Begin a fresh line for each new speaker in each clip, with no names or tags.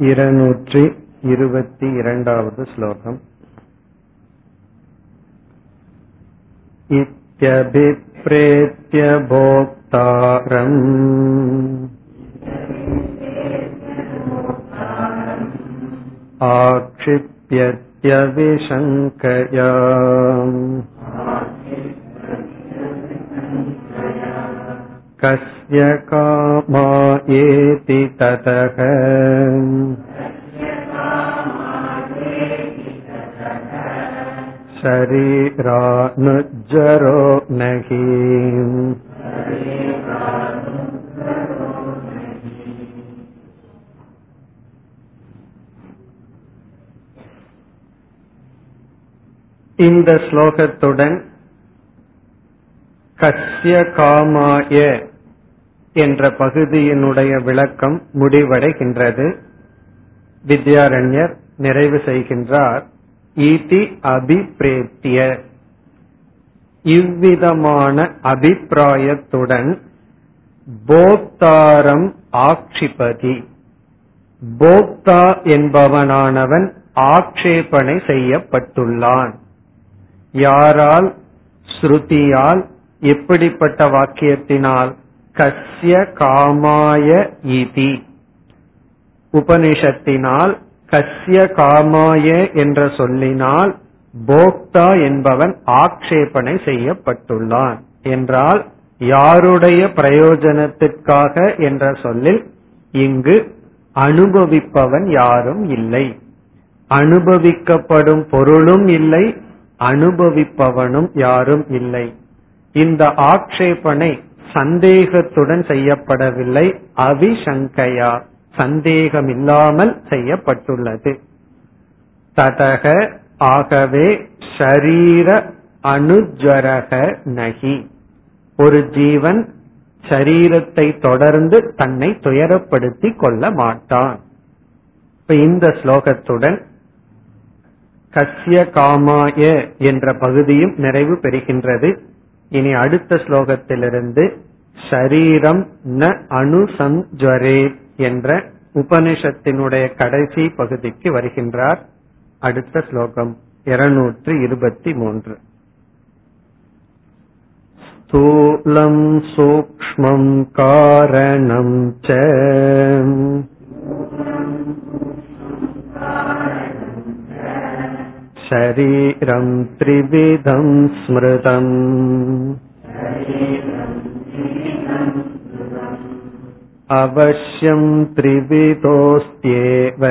இருநூற்றி இருபத்தி இரண்டாவது श्लोकम् इत्यभिप्रेत्य भोक्तारम् आक्षिप्यत्यविशङ्कया कस्य कामायेति ततः शरीरानुज्जरो नहि இந்த ஸ்லோகத்துடன் கஸ்ய காமாய என்ற பகுதியினுடைய விளக்கம் முடிவடைகின்றது. வித்யாரண்யர் நிறைவு செய்கின்றார். ஈதி அபிப்ரேத்திய. இவ்விதமான அபிப்பிராயத்துடன் போக்தாரம் ஆக்ஷிபதி. போக்தா என்பவனானவன் ஆக்ஷேபனை செய்யப்பட்டுள்ளான். யாரால்? ஸ்ருதியால். எப்படிப்பட்ட வாக்கியத்தினால்? கஸ்ய காமாய இதி உபனிஷத்தினால் கஸ்ய காமாய என்ற சொல்லினால் போக்தா என்பவன் ஆக்ஷேபனை செய்யப்பட்டுள்ளான் என்றால் யாருடைய பிரயோஜனத்திற்காக என்ற சொல்லில் இங்கு அனுபவிப்பவன் யாரும் இல்லை. அனுபவிக்கப்படும் பொருளும் இல்லை அனுபவிப்பவனும் யாரும் இல்லை. இந்த ஆக்ஷேபனை சந்தேகத்துடன் செய்யப்படவில்லை. அவிசங்கையா சந்தேகமில்லாமல் செய்யப்பட்டுள்ளது. ததக ஆகவே ஷரீர அணுஜரக நகி. ஒரு ஜீவன் சரீரத்தை தொடர்ந்து தன்னை துயரப்படுத்தி கொள்ள மாட்டான். இப்ப இந்த ஸ்லோகத்துடன் கஸ்ய காமாய என்ற பகுதியும் நிறைவு பெறுகின்றது. இனி அடுத்த ஸ்லோகத்திலிருந்து ஷரீரம் ந அனுசஞ்சரே என்ற உபனிஷத்தினுடைய கடைசி பகுதிக்கு வருகின்றார் அடுத்த ஸ்லோகம் இருநூற்று இருபத்தி மூன்று स्थूलं सूक्ष्मं कारणं च शरीरं त्रिविधं स्मृतम् अवश्यं त्रिविधोऽस्त्येव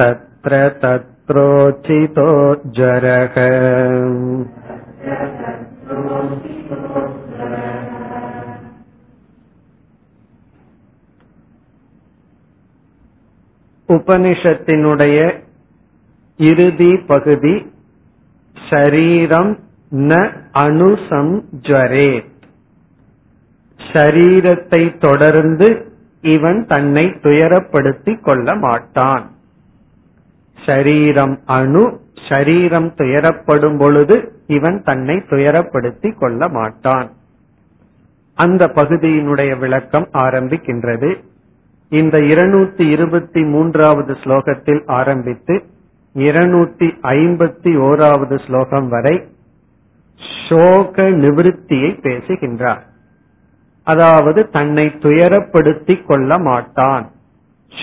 तत्र तत्रोचितो जरः உபனிஷத்தினுடைய இறுதி பகுதி ஷரீரம் ந அனுசம்ஜரே ஷரீரத்தை தொடர்ந்து இவன் தன்னை துயரப்படுத்திக் கொள்ள மாட்டான். ஷரீரம் அணு ஷரீரம் துயரப்படும் பொழுது இவன் தன்னை துயரப்படுத்திக் கொள்ள மாட்டான். அந்த பகுதியினுடைய விளக்கம் ஆரம்பிக்கின்றது. இந்த இருநூத்தி இருபத்தி மூன்றாவது ஸ்லோகத்தில் ஆரம்பித்து இருநூத்தி ஐம்பத்தி ஓராவது ஸ்லோகம் வரை சோக நிவிருத்தியை பேசுகின்றார். அதாவது தன்னை துயரப்படுத்திக் கொள்ள மாட்டான்.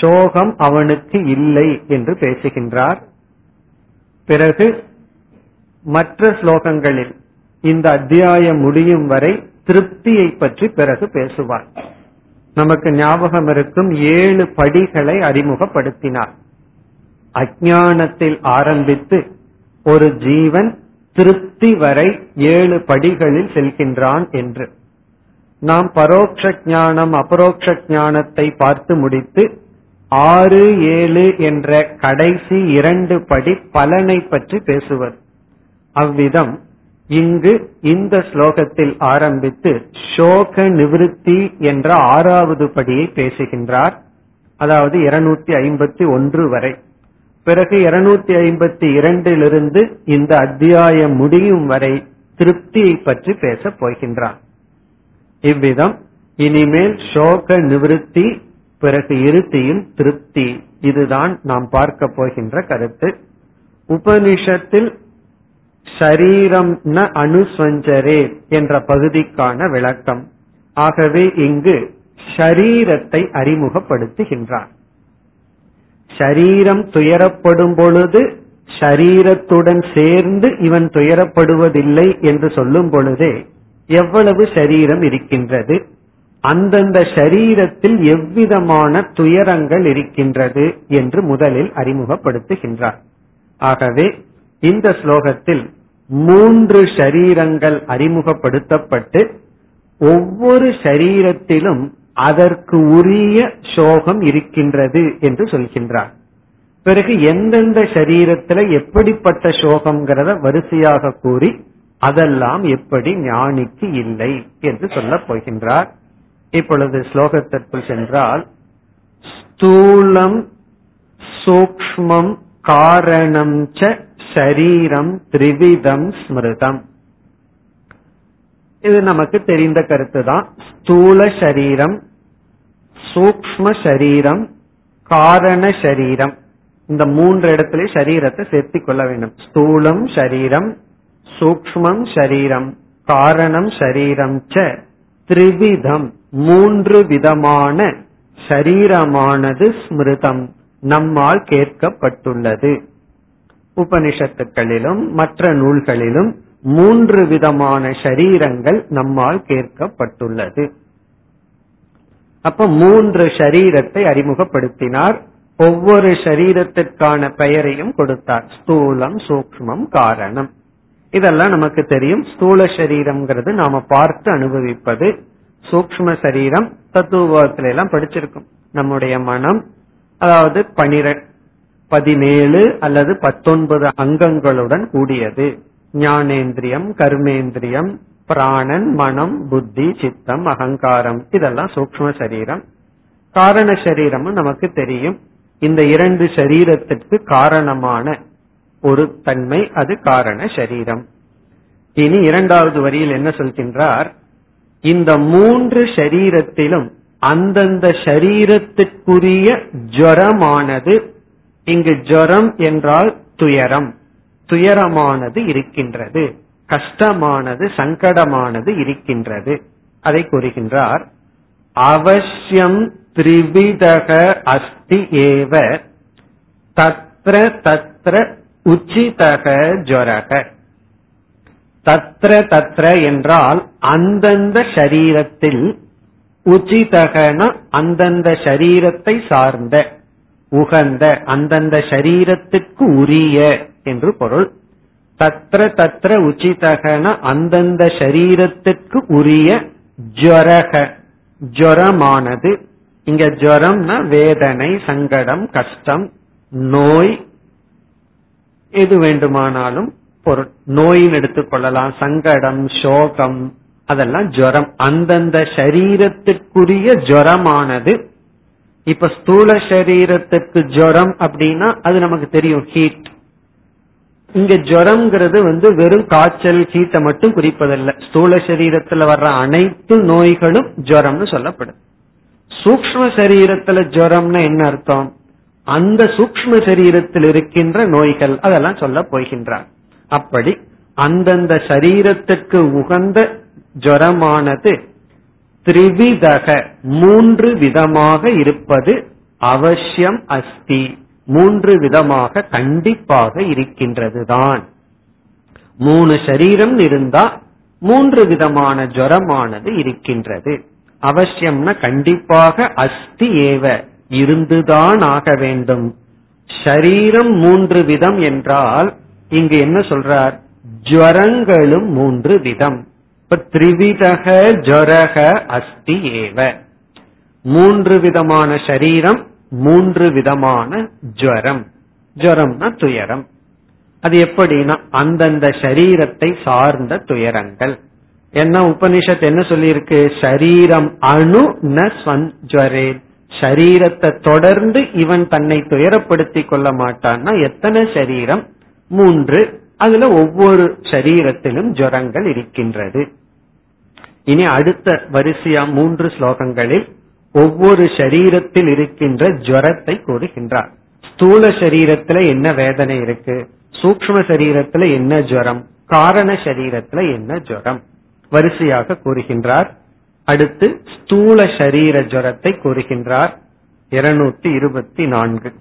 சோகம் அவனுக்கு இல்லை என்று பேசுகின்றார். பிறகு மற்ற ஸ்லோகங்களில் இந்த அத்தியாயம் முடியும் வரை திருப்தியை பற்றி பிறகு பேசுவார். நமக்கு ஞாபகம் இருக்கும் ஏழு படிகளை அறிமுகப்படுத்தினார். அஜானத்தில் ஆரம்பித்து ஒரு ஜீவன் திருப்தி வரை ஏழு படிகளில் செல்கின்றான் என்று. நாம் பரோட்ச ஞானம் அபரோக்ஷ ஞானத்தை பார்த்து முடித்து ஆறு ஏழு என்ற கடைசி இரண்டு படி பலனை பற்றி பேசுவது அவ்விதம் இங்கு இந்த ஸ்லோகத்தில் ஆரம்பித்து சோக நிவிருத்தி என்ற ஆறாவது படியை பேசுகின்றார். அதாவது இருநூத்தி ஐம்பத்தி ஒன்று வரை. பிறகு இருநூத்தி ஐம்பத்தி இரண்டிலிருந்து இந்த அத்தியாயம் முடியும் வரை திருப்தியை பற்றி பேசப் போகின்றார். இவ்விதம் இனிமேல் சோக நிவிருத்தி பிறகு இருத்தியில் திருப்தி. இதுதான் நாம் பார்க்க போகின்ற கருத்து. உபனிஷத்தில் ஷரீரம் ந அனுஸ்வஞ்சரே என்ற பகுதிக்கான விளக்கம். ஆகவே இங்கு ஷரீரத்தை அறிமுகப்படுத்துகின்றார். ஷரீரம் துயரப்படும் பொழுது ஷரீரத்துடன் சேர்ந்து இவன் துயரப்படுவதில்லை என்று சொல்லும் பொழுதே எவ்வளவு ஷரீரம் இருக்கின்றது. அந்தந்த ஷரீரத்தில் எவ்விதமான துயரங்கள் இருக்கின்றது என்று முதலில் அறிமுகப்படுத்துகின்றார். ஆகவே இந்த ஸ்லோகத்தில் மூன்று ஷரீரங்கள் அறிமுகப்படுத்தப்பட்டு ஒவ்வொரு ஷரீரத்திலும் அதற்கு உரிய சோகம் இருக்கின்றது என்று சொல்கின்றார். பிறகு எந்தெந்த சரீரத்துல எப்படிப்பட்ட சோகம்ங்கிறத வரிசையாக கூறி அதெல்லாம் எப்படி ஞானிக்கு இல்லை என்று சொல்லப் போகின்றார். இப்பொழுது ஸ்லோகத்திற்குள் சென்றால் ஸ்தூலம் சூக்மம் காரணம் ச ஷரீரம் திரிவிதம் ஸ்மிருதம். இது நமக்கு தெரிந்த கருத்து தான் ஸ்தூல சரீரம் சூக்ம சரீரம் காரண சரீரம். இந்த மூன்று இடத்துல சரீரத்தை சேர்த்திக் கொள்ள வேண்டும். ஸ்தூலம் சரீரம் சூக்மம் சரீரம் காரணம் சரீரம் ச திரிவிதம். மூன்று விதமான சரீரமானது ஸ்மிருதம். நம்மால் கேட்கப்பட்டுள்ளது. உபனிஷத்துக்களிலும் மற்ற நூல்களிலும் மூன்று விதமான ஷரீரங்கள் நம்மால் கேட்கப்பட்டுள்ளது. அப்ப மூன்று ஷரீரத்தை அறிமுகப்படுத்தினார். ஒவ்வொரு ஷரீரத்திற்கான பெயரையும் கொடுத்தார். ஸ்தூலம் சூக்மம் காரணம். இதெல்லாம் நமக்கு தெரியும். ஸ்தூல சரீரம்ங்கிறது நாம பார்த்து அனுபவிப்பது. சூக்ம சரீரம் தத்துவத்துல எல்லாம் படிச்சிருக்கும். நம்முடைய மனம் அதாவது பனிரெ பதினேழு அல்லது பத்தொன்பது அங்கங்களுடன் கூடியது. ஞானேந்திரியம் கர்மேந்திரியம் பிராணன் மனம் புத்தி சித்தம் அகங்காரம் இதெல்லாம் சூக்ம சரீரம். காரண சரீரமும் நமக்கு தெரியும். இந்த இரண்டு சரீரத்திற்கு காரணமான ஒரு தன்மை அது காரண சரீரம். இனி இரண்டாவது வரியில் என்ன சொல்கின்றார்? இந்த மூன்று சரீரத்திலும் அந்தந்த சரீரத்திற்குரிய ஜரமானது இங்கு ஜரம் என்றால் துயரம். துயரமானது இருக்கின்றது. கஷ்டமானது சங்கடமானது இருக்கின்றது. அதை கூறுகின்றார் அவசியம் திரிவிதக அஸ்தி ஏவ தத்ர தத்ர உச்சிதக ஜொரக. தத்ர தத்ர என்றால் அந்தந்த சரீரத்தில் உச்சிதகன அந்தந்த சரீரத்தை சார்ந்த உகந்த அந்தந்த சரீரத்துக்கு உரிய என்று பொருள். தத்ர தத்ர உச்சிதகன அந்தந்த சரீரத்துக்கு உரிய ஜொரக ஜரமானது. இங்க ஜரம்னா வேதனை சங்கடம் கஷ்டம் நோய் எது வேண்டுமானாலும் பொருள். நோயின் எடுத்துக்கொள்ளலாம். சங்கடம் சோகம் அதெல்லாம் ஜுரம். அந்தந்த சரீரத்திற்குரிய ஜுரமானது. இப்ப ஸ்தூல சரீரத்துக்கு ஜுரம் அப்படின்னா அது நமக்கு தெரியும் ஹீட் இங்க ஜுரம்ங்கிறது வந்து வெறும் காய்ச்சல் ஹீட்டை மட்டும் குறிப்பதல்ல. ஸ்தூல சரீரத்துல வர்ற அனைத்து நோய்களும் ஜுரம்னு சொல்லப்படும். சூக்ம சரீரத்துல ஜுரம்னா என்ன அர்த்தம்? அந்த சூக்ம சரீரத்தில் இருக்கின்ற நோய்கள் அதெல்லாம் சொல்ல போகின்றார். அப்படி அந்தந்த சரீரத்துக்கு உகந்த ஜுரமானது திரிவிதக மூன்று விதமாக இருப்பது அவசியம் அஸ்தி. மூன்று விதமாக கண்டிப்பாக இருக்கின்றதுதான். மூணு சரீரம் இருந்தா மூன்று விதமான ஜரமானது இருக்கின்றது. அவசியம்னா கண்டிப்பாக அஸ்தி ஏவ இருந்துதான் ஆக வேண்டும். ஷரீரம் மூன்று விதம் என்றால் இங்கு என்ன சொல்றார்? ஜுவரங்களும் மூன்று விதம். இப்ப திரிவிதக ஜரக அஸ்தி ஏவ. மூன்று விதமான சரீரம் மூன்று விதமான ஜுவரம் ஜரம்னா துயரம். அது எப்படின்னா அந்தந்த சரீரத்தை சார்ந்த துயரங்கள். என்ன உபனிஷத் என்ன சொல்லியிருக்கு? சரீரம் அணு ந ஸ்வஞ்சரே சரீரத்தை தொடர்ந்து இவன் தன்னை துயரப்படுத்திக் கொள்ள மாட்டான்னா எத்தனை சரீரம்? மூன்று. அதுல ஒவ்வொரு சரீரத்திலும் ஜரங்கள் இருக்கின்றது. இனி அடுத்த வரிசையா மூன்று ஸ்லோகங்களில் ஒவ்வொரு சரீரத்தில் இருக்கின்ற ஜுவரத்தை கூறுகின்றார். ஸ்தூல சரீரத்துல என்ன வேதனை இருக்கு? சூக்ம சரீரத்துல என்ன ஜுவரம்? காரண சரீரத்துல என்ன ஜுவரம்? வரிசையாக கூறுகின்றார். அடுத்து ஸ்தூல சரீர ஜுவரத்தை கூறுகின்றார். இருநூத்தி இருபத்தி நான்கு.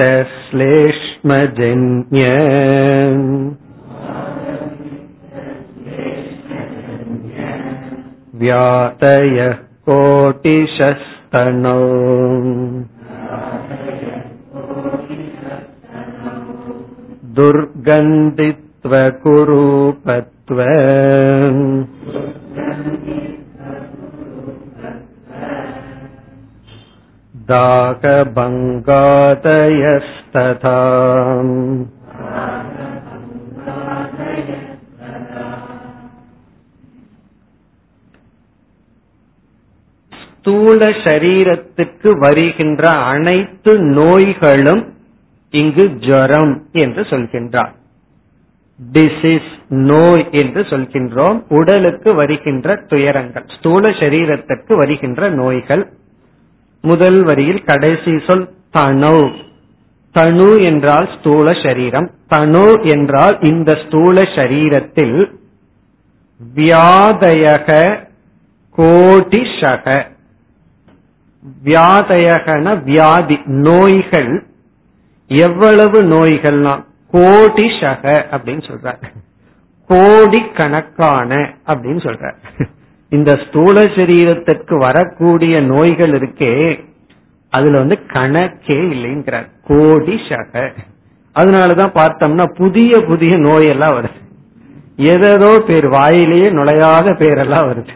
वादपित्तश्लेष्मजन्य व्यातयः कोटिशस्तनौ दुर्गन्धित्वकुरूपत्व दागभङ्गादयस्तथा ஸ்தூல சரீரத்துக்கு வருகின்ற அனைத்து நோய்களும் இங்கு ஜரம் என்று சொல்கின்றார் டிசீஸ் நோய் என்று சொல்கின்றோம் உடலுக்கு வருகின்ற துயரங்கள் ஸ்தூல சரீரத்திற்கு வருகின்ற நோய்கள் முதல் வரியில் கடைசி சொல் தனு. தனு என்றால் ஸ்தூல சரீரம். தனு என்றால் இந்த ஸ்தூல சரீரத்தில் வியாதயக கோடிஷக வியாதயகன வியாதி நோய்கள். எவ்வளவு நோய்கள்னா கோடிஷக அப்படின்னு சொல்றார். கோடிக்கணக்கான அப்படின்னு சொல்றார். இந்த ஸ்தூல சரீரத்திற்கு வரக்கூடிய நோய்கள் இருக்கே அதுல வந்து கணக்கே இல்லைங்கிறார். கோடி சக அதனாலதான் பார்த்தோம்னா புதிய புதிய நோயெல்லாம் வருது. ஏதோ பேர் வாயிலேயே நுழையாத பேரெல்லாம் வருது.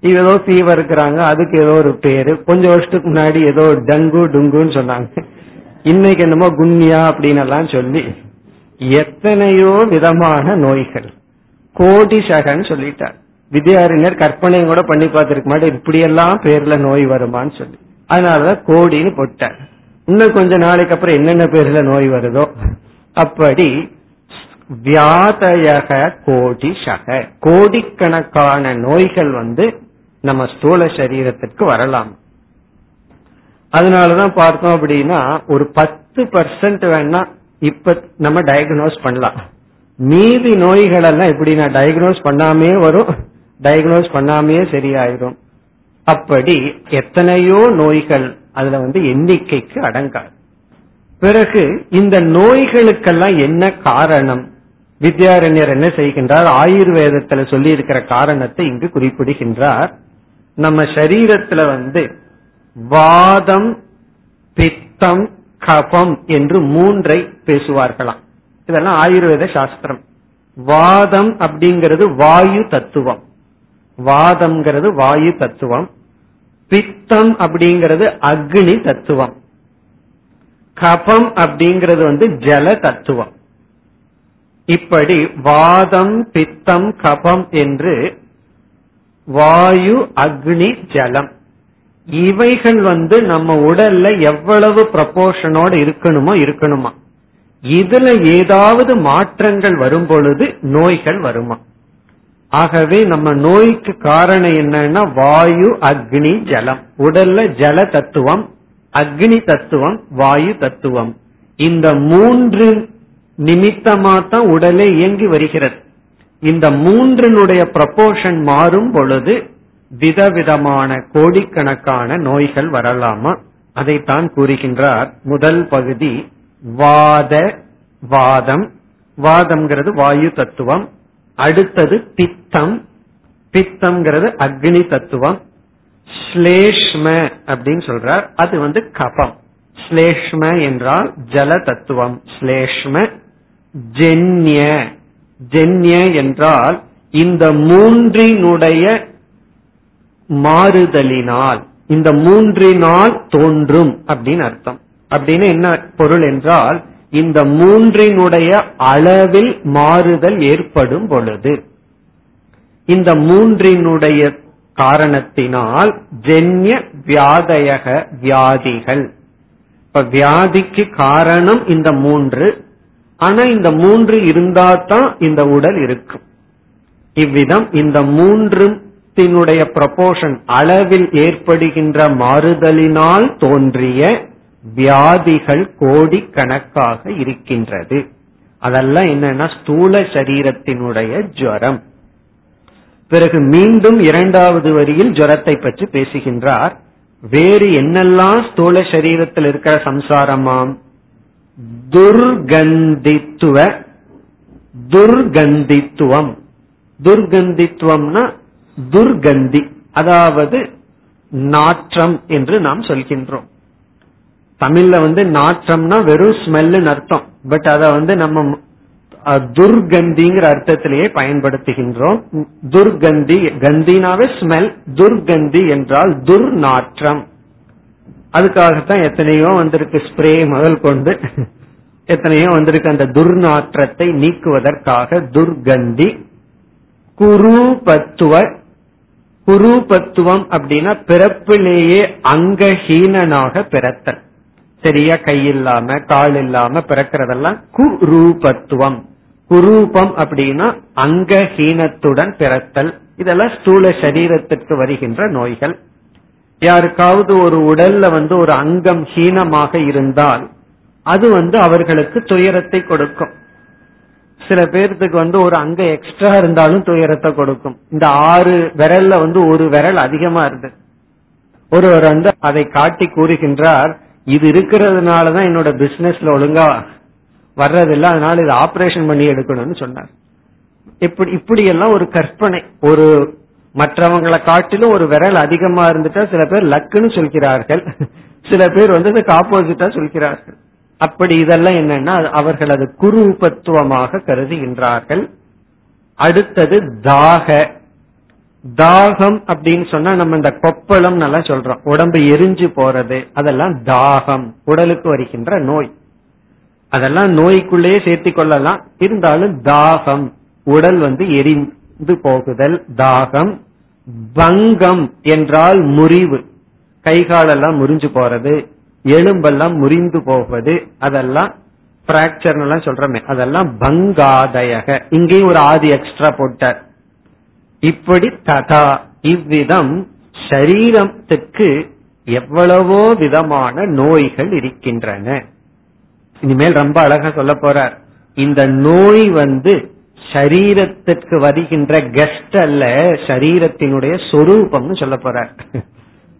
ஏதோ ஃபீவர் இருக்கிறாங்க அதுக்கு ஏதோ ஒரு பேரு. கொஞ்சம் வருஷத்துக்கு முன்னாடி ஏதோ டங்கு டுங்குன்னு சொன்னாங்க. இன்னைக்கு என்னமோ குன்யா அப்படின்னு எல்லாம் சொல்லி எத்தனையோ விதமான நோய்கள். கோடி சகன்னு சொல்லிட்டார். வித்யாரிஞர் கற்பனையும் கூட பண்ணி பார்த்திருக்க மாட்டேன் இப்படியெல்லாம் பேர்ல நோய் வருமான்னு சொல்லி. அதனாலதான் கோடின்னு போட்டார். இன்னும் கொஞ்ச நாளைக்கு அப்புறம் என்னென்ன பேர்ல நோய் வருதோ அப்படி வியாதயக கோடி சக கோடிக்கணக்கான நோய்கள் வந்து நம்ம ஸ்தூல சரீரத்திற்கு வரலாம். அதனாலதான் பார்த்தோம் அப்படின்னா ஒரு பத்து பர்சன்ட் வேணா இப்ப நம்ம டயக்னோஸ் பண்ணலாம். மீதி நோய்கள் எல்லாம் எப்படின்னா டயக்னோஸ் பண்ணாமே வரும் டயக்னோஸ் பண்ணாமையே சரியாயிரும். அப்படி எத்தனையோ நோய்கள் அதுல வந்து எண்ணிக்கைக்கு அடங்காது. பிறகு இந்த நோய்களுக்கெல்லாம் என்ன காரணம்? வித்யாரண்யர் என்ன செய்கின்றார்? ஆயுர்வேதத்துல சொல்லி இருக்கிற காரணத்தை இங்கு குறிப்பிடுகின்றார். நம்ம சரீரத்துல வந்து வாதம் பித்தம் கபம் என்று மூன்றை பேசுவார்களாம். இதெல்லாம் ஆயுர்வேத சாஸ்திரம். வாதம் அப்படிங்கிறது வாயு தத்துவம். வாதம்ங்கிறது வாயு தத்துவம். பித்தம் அப்படிங்கிறது அக்னி தத்துவம். கபம் அப்படிங்கிறது வந்து ஜல தத்துவம். இப்படி வாதம் பித்தம் கபம் என்று வாயு அக்னி ஜலம். இவைகள் வந்து நம்ம உடல்ல எவ்வளவு ப்ரப்போர்ஷனோட இருக்கணுமோ இருக்கணுமா. இதுல ஏதாவது மாற்றங்கள் வரும் பொழுது நோய்கள் வருமா. ஆகவே நம்ம நோய்க்கு காரணம் என்னன்னா வாயு அக்னி ஜலம். உடல்ல ஜல தத்துவம் அக்னி தத்துவம் வாயு தத்துவம். இந்த மூன்று நிமித்தமா தான் உடலே இயங்கி வருகிறது. இந்த மூன்றினுடைய ப்ரப்போர்ஷன் மாறும் பொழுது விதவிதமான கோடிக்கணக்கான நோய்கள் வரலாமா? அதைத்தான் கூறுகின்றார் முதல் பகுதி வாத வாதம். வாதம்ங்கிறது வாயு தத்துவம். அடுத்தது பித்தம். பித்தம்ங்கிறது அக்னி தத்துவம். ஸ்லேஷ்ம அப்படின்னு சொல்றார். அது வந்து கபம். ஸ்லேஷ்ம என்றால் ஜல தத்துவம். ஸ்லேஷ்ம ஜென்ய. ஜென்ய என்றால் இந்த மூன்றினுடைய மாறுதலினால் இந்த மூன்றினால் தோன்றும் அப்படின்னு அர்த்தம். அப்படின்னு என்ன பொருள் என்றால் இந்த மூன்றினுடைய அளவில் மாறுதல் ஏற்படும் பொழுது இந்த மூன்றினுடைய காரணத்தினால் ஜென்ய வியாதயக வியாதிகள். இப்ப வியாதிக்கு காரணம் இந்த மூன்று ஆனா இந்த மூன்று இருந்தா தான் இந்த உடல் இருக்கும். இவ்விதம் இந்த மூன்றுத்தினுடைய ப்ரொபோஷன் அளவில் ஏற்படுகின்ற மாறுதலினால் தோன்றிய வியாதிகள் கோடிக்கணக்காக இருக்கின்றது. அதெல்லாம் என்னன்னா ஸ்தூல சரீரத்தினுடைய ஜுவரம். பிறகு மீண்டும் இரண்டாவது வரியில் ஜுரத்தை பற்றி பேசுகின்றார். வேறு என்னெல்லாம் ஸ்தூல சரீரத்தில் இருக்கிற சம்சாரமாம்? துர்கந்தித்துவ துர்கந்தித்துவம். துர்கந்தித்துவம்னா துர்கந்தி அதாவது நாற்றம் என்று நாம் சொல்கின்றோம். தமிழ்ல வந்து நாற்றம்னா வெறும் ஸ்மெல்லுன்னு அர்த்தம். பட் அத வந்து நம்ம துர்கந்திங்கிற அர்த்தத்திலேயே பயன்படுத்துகின்றோம். துர்கந்தி கந்தினாவே ஸ்மெல். துர்கந்தி என்றால் துர்நாற்றம். அதுக்காகத்தான் எத்தனையோ வந்திருக்கு ஸ்ப்ரே முதல் கொண்டு. எத்தனையோ வந்திருக்கு அந்த துர்நாற்றத்தை நீக்குவதற்காக துர்கந்தி குரூபத்துவ குரூபத்துவம் அப்படின்னா பிறப்பிலேயே அங்கஹீனனாக பிறத்தல். சரியா கை இல்லாம கால் இல்லாம பிறக்கிறதெல்லாம் குரூபத்துவம். குரூபம் அப்படின்னா அங்கஹீனத்துடன் பிறத்தல். இதெல்லாம் ஸ்தூல சரீரத்திற்கு வருகின்ற நோய்கள். யாருக்காவது ஒரு உடல்ல வந்து ஒரு அங்கம் ஹீனமாக இருந்தால் அது வந்து அவர்களுக்கு துயரத்தை கொடுக்கும். சில பேர்த்துக்கு வந்து ஒரு அங்க எக்ஸ்ட்ரா இருந்தாலும் துயரத்தை கொடுக்கும். இந்த ஆறு விரல்ல வந்து ஒரு விரல் அதிகமா இருந்து ஒருவர் வந்து அதை காட்டி கூறுகின்றார் இது இருக்கிறதுனால தான் என்னோட பிசினஸ்ல ஒழுங்கா வர்றதில்ல. அதனால இது ஆபரேஷன் பண்ணி எடுக்கணும்னு சொன்னார். இப்படி இப்படி எல்லாம் ஒரு கற்பனை. ஒரு மற்றவங்களை காட்டிலும் ஒரு விரல் அதிகமா இருந்துட்டா சில பேர் லக்குன்னு சொல்கிறார்கள். சில பேர் வந்து இதுக்கு ஆப்போசிட்டா சொல்கிறார்கள். அப்படி இதெல்லாம் என்னன்னா அவர்கள் அது குரூபத்துவமாக கருதுகின்றார்கள். அடுத்தது தாக. தாகம் அப்படின்னு சொன்னா நம்ம இந்த கொப்பளம் நல்லா சொல்றோம். உடம்பு எரிஞ்சு போறது அதெல்லாம் தாகம் உடலுக்கு வருகின்ற நோய். அதெல்லாம் நோய்க்குள்ளேயே சேர்த்து கொள்ளலாம். இருந்தாலும் தாகம் உடல் வந்து எரிந்து போகுதல் தாகம். பங்கம் என்றால் முறிவு. கை காலெல்லாம் முறிஞ்சு போறது எலும்பெல்லாம் முறிந்து போவது அதெல்லாம் பிராக்சர் எல்லாம் சொல்றமே அதெல்லாம் பங்காதயக. இங்கேயும் ஒரு ஆதி எக்ஸ்ட்ரா போட்டார். இப்படி ததா இவ்விதம் சரீரத்துக்கு எவ்வளவோ விதமான நோய்கள் இருக்கின்றன. இனிமேல் ரொம்ப அழகா சொல்ல போறார். இந்த நோய் வந்து சரீரத்திற்கு வருகின்ற கெஸ்ட் அல்ல சரீரத்தினுடைய சொரூபம்னு சொல்ல போறார்.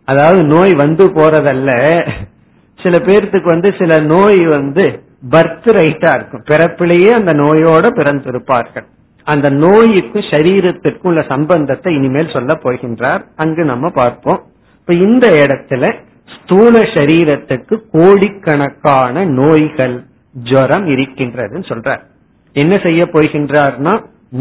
அதாவது நோய் வந்து போறதல்ல. சில பேர்த்துக்கு வந்து சில நோய் வந்து பர்த் ரைட்டா இருக்கும். பிறப்பிலேயே அந்த நோயோட பிறந்திருப்பார்கள். அந்த நோய்க்கும் சரீரத்திற்கும் உள்ள சம்பந்தத்தை இனிமேல் சொல்ல போகின்றார். அங்கு நம்ம பார்ப்போம். இப்ப இந்த இடத்துல ஸ்தூல சரீரத்துக்கு கோடிக்கணக்கான நோய்கள் ஜுரம் இருக்கின்றதுன்னு சொல்றார். என்ன செய்ய போகின்றார்னா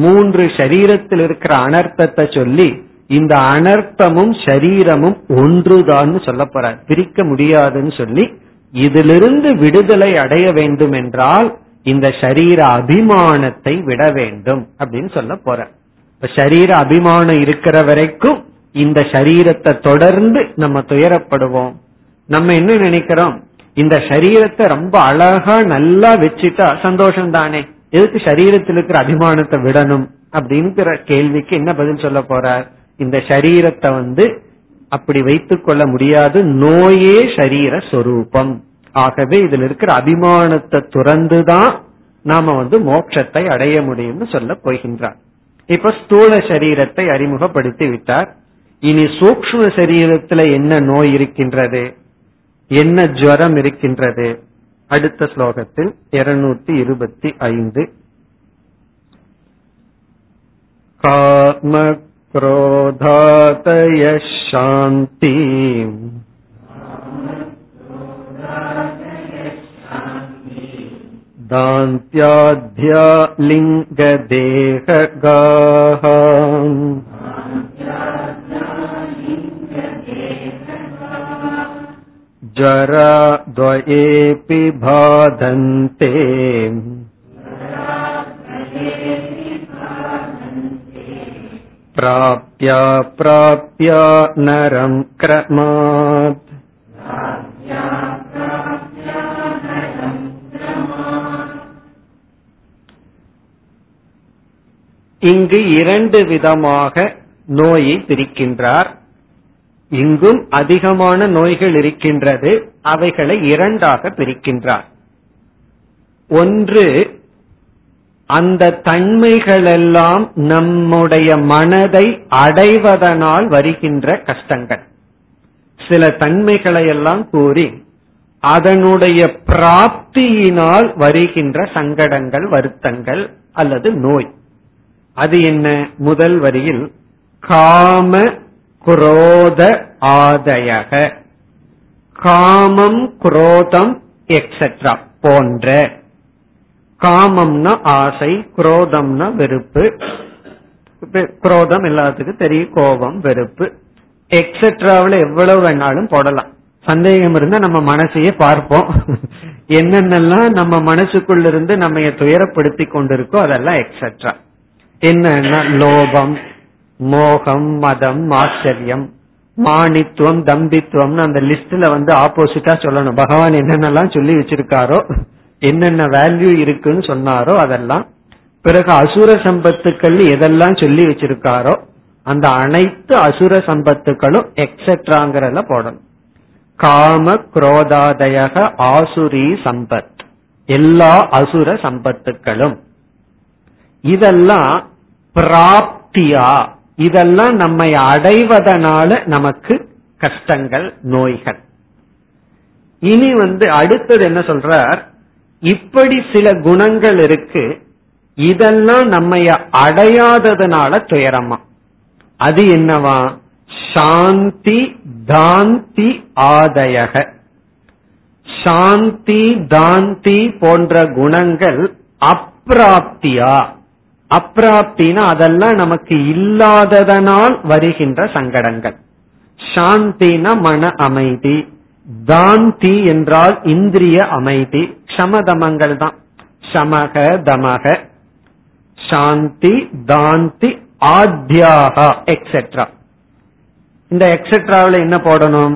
மூன்று சரீரத்தில் இருக்கிற அனர்த்தத்தை சொல்லி இந்த அனர்த்தமும் சரீரமும் ஒன்றுதான் சொல்ல போறார். பிரிக்க முடியாதுன்னு சொல்லி இதிலிருந்து விடுதலை அடைய வேண்டும் என்றால் இந்த சரீர அபிமானத்தை விட வேண்டும் அப்படின்னு சொல்ல போற இப்ப சரீர அபிமானம் இருக்கிற வரைக்கும் இந்த சரீரத்தை தொடர்ந்து நம்ம துயரப்படுவோம். நம்ம என்ன நினைக்கிறோம்? இந்த சரீரத்தை ரொம்ப அழகா நல்லா வச்சுட்டா சந்தோஷம் தானே எதுக்கு சரீரத்தில் இருக்கிற அபிமானத்தை விடணும் அப்படிங்கிற கேள்விக்கு என்ன பதில் சொல்ல போறார்? இந்த சரீரத்தை வந்து அப்படி வைத்துக் கொள்ள முடியாது. நோயே சரீர சொரூபம். ஆகவே இதுல இருக்கிற அபிமானத்தை துறந்துதான் நாம வந்து மோட்சத்தை அடைய முடியும்னு சொல்ல போகின்றார் இப்ப ஸ்தூல சரீரத்தை அறிமுகப்படுத்தி விட்டார் இனி சூக்ம சரீரத்துல என்ன நோய் இருக்கின்றது என்ன ஜுவரம் இருக்கின்றது அடுத்த ஸ்லோகத்தில் இருநூத்தி இருபத்தி ஐந்து காம क्रोधातय शान्ति दान्त्याध्या लिङ्गदेहगाः जरा द्वयेऽपि बाधन्ते प्राप्या प्राप्या नरं क्रमात् இங்கு இரண்டு விதமாக நோயை பிரிக்கின்றார். இங்கும் அதிகமான நோய்கள் இருக்கின்றது. அவைகளை இரண்டாக பிரிக்கின்றார். ஒன்று அந்த தன்மைகளெல்லாம் நம்முடைய மனதை அடைவதனால் வருகின்ற கஷ்டங்கள். சில தன்மைகளை எல்லாம் கூறி அதனுடைய பிராப்தியினால் வருகின்ற சங்கடங்கள் வருத்தங்கள் அல்லது நோய். அது என்ன? முதல் வரியில் காம குரோத ஆதயக. காமம் குரோதம் எக்ஸெட்ரா போன்ற. காமம்னா ஆசை குரோதம்னா வெறுப்பு. குரோதம் எல்லாத்துக்கும் தெரியும் கோபம் வெறுப்பு. எக்ஸெட்ராவில் எவ்வளவு வேணாலும் போடலாம். சந்தேகம் இருந்தா நம்ம மனசையே பார்ப்போம். என்னென்னலாம் நம்ம மனசுக்குள்ள இருந்து நம்ம துயரப்படுத்தி கொண்டிருக்கோ அதெல்லாம் எக்ஸெட்ரா என்னன்னா லோபம் மோகம் மதம் ஆச்சரியம் மானித்துவம் தம்பித்துவம்னு அந்த லிஸ்ட்ல வந்து ஆப்போசிட்டா சொல்லணும். பகவான் என்னென்னலாம் சொல்லி வச்சிருக்காரோ என்னென்ன வேல்யூ இருக்குன்னு சொன்னாரோ அதெல்லாம் பிறகு அசுர சம்பத்துக்கள் எதெல்லாம் சொல்லி வச்சிருக்காரோ அந்த அனைத்து அசுர சம்பத்துக்களும் எக்ஸெட்ராங்கிறத போடணும். காம குரோதாதயக ஆசுரி சம்பத். எல்லா அசுர சம்பத்துக்களும். இதெல்லாம் பிராப்தியா? இதெல்லாம் நம்மை அடைவதனால நமக்கு கஷ்டங்கள் நோய்கள். இனி வந்து அடுத்தது என்ன சொல்றார்? இப்படி சில குணங்கள் இருக்கு. இதெல்லாம் நம்ம அடையாததுனால துயரமா. அது என்னவா? சாந்தி தாந்தி ஆதயக. சாந்தி தாந்தி போன்ற குணங்கள் அப்பிராப்தியா அப்பிராப்தினா அதெல்லாம் நமக்கு இல்லாததனால் வருகின்ற சங்கடங்கள். சாந்தினா மன அமைதி. தாந்தி என்றால் இந்திரிய அமைதி. சமதமங்கள் தான். சமக தமக. சாந்தி தாந்தி ஆத்யாகா எக்ஸெட்ரா இந்த எக்ஸெட்ராவில் என்ன போடணும்?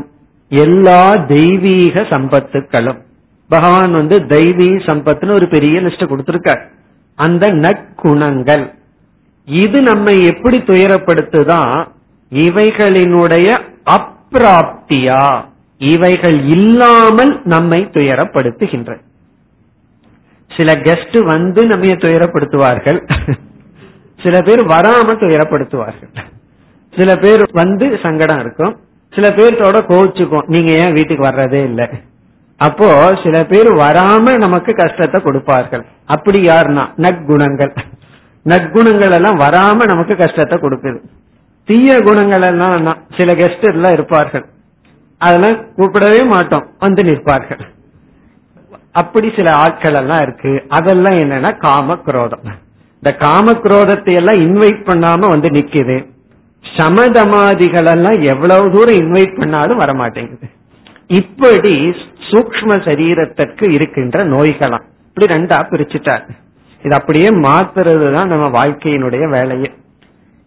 எல்லா தெய்வீக சம்பத்துக்களும். பகவான் வந்து தெய்வீக சம்பத்துன்னு ஒரு பெரிய லிஸ்ட் கொடுத்திருக்கார். அந்த நற்குணங்கள். இது நம்மை எப்படி துயரப்படுத்துதான் இவைகளினுடைய அப்பிராப்தியா? இவைகள் இல்லாமல் நம்மை துயரப்படுத்துகின்ற. சில கெஸ்ட் வந்து நம்ம துயரப்படுத்துவார்கள். சில பேர் வராம துயரப்படுத்துவார்கள். சில பேர் வந்து சங்கடம் இருக்கும். சில பேர்த்தோட கோவிச்சுக்கும். நீங்க ஏன் வீட்டுக்கு வர்றதே இல்லை? அப்போ சில பேர் வராம நமக்கு கஷ்டத்தை கொடுப்பார்கள். அப்படி யாருன்னா? நற்குணங்கள். நற்குணங்கள் எல்லாம் வராம நமக்கு கஷ்டத்தை கொடுக்குது. தீய குணங்கள் எல்லாம் சில கெஸ்ட் எல்லாம் இருப்பார்கள். அதெல்லாம் கூப்பிடவே மாட்டோம். வந்து நிற்பார்கள். அப்படி சில ஆட்கள் எல்லாம் இருக்கு. அதெல்லாம் என்னன்னா காம குரோதம் இந்த காம குரோதத்தை எல்லாம் இன்வைட் பண்ணாம வந்து நிக்குது. சமதமாதிகள் எல்லாம் எவ்வளவு தூரம் இன்வைட் பண்ணாலும் வரமாட்டேங்குது. இப்படி சூக்ம சரீரத்திற்கு இருக்கின்ற நோய்களாம். இப்படி ரெண்டா பிரிச்சுட்டார். இது அப்படியே மாத்துறது தான் நம்ம வாழ்க்கையினுடைய வேலையை.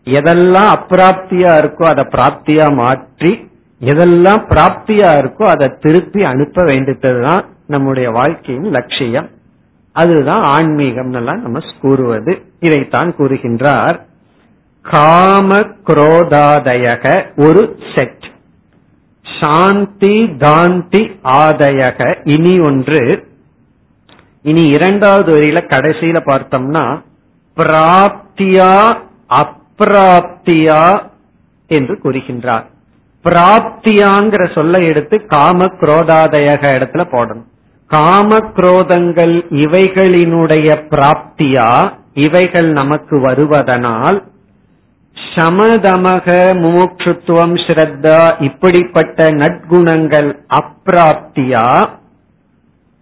எதெல்லாம் அப்பிராப்தியா இருக்கோ அதை பிராப்தியா மாற்றி எதெல்லாம் பிராப்தியா இருக்கோ அதை திருப்பி அனுப்ப வேண்டியதுதான் நம்முடைய வாழ்க்கையின் லட்சியம். அதுதான் ஆன்மீகம் எல்லாம் நம்ம கூறுவது. இதைத்தான் கூறுகின்றார். காம குரோதாதயக ஒரு செட். சாந்தி தாந்தி ஆதயக. இனி ஒன்று. இனி இரண்டாவது வரியில கடைசியில பார்த்தோம்னா பிராப்தியா அப்பிராப்தியா என்று கூறுகின்றார். பிராப்தியாங்கிற சொல்ல எடுத்து காம குரோதாதயக இடத்துல போடணும். காம குரோதங்கள் இவைகளினுடைய பிராப்தியா இவைகள் நமக்கு வருவதனால் சமதமக முமுட்சுத்துவம் ஸ்ரத்தா இப்படிப்பட்ட நற்குணங்கள் அப்பிராப்தியா?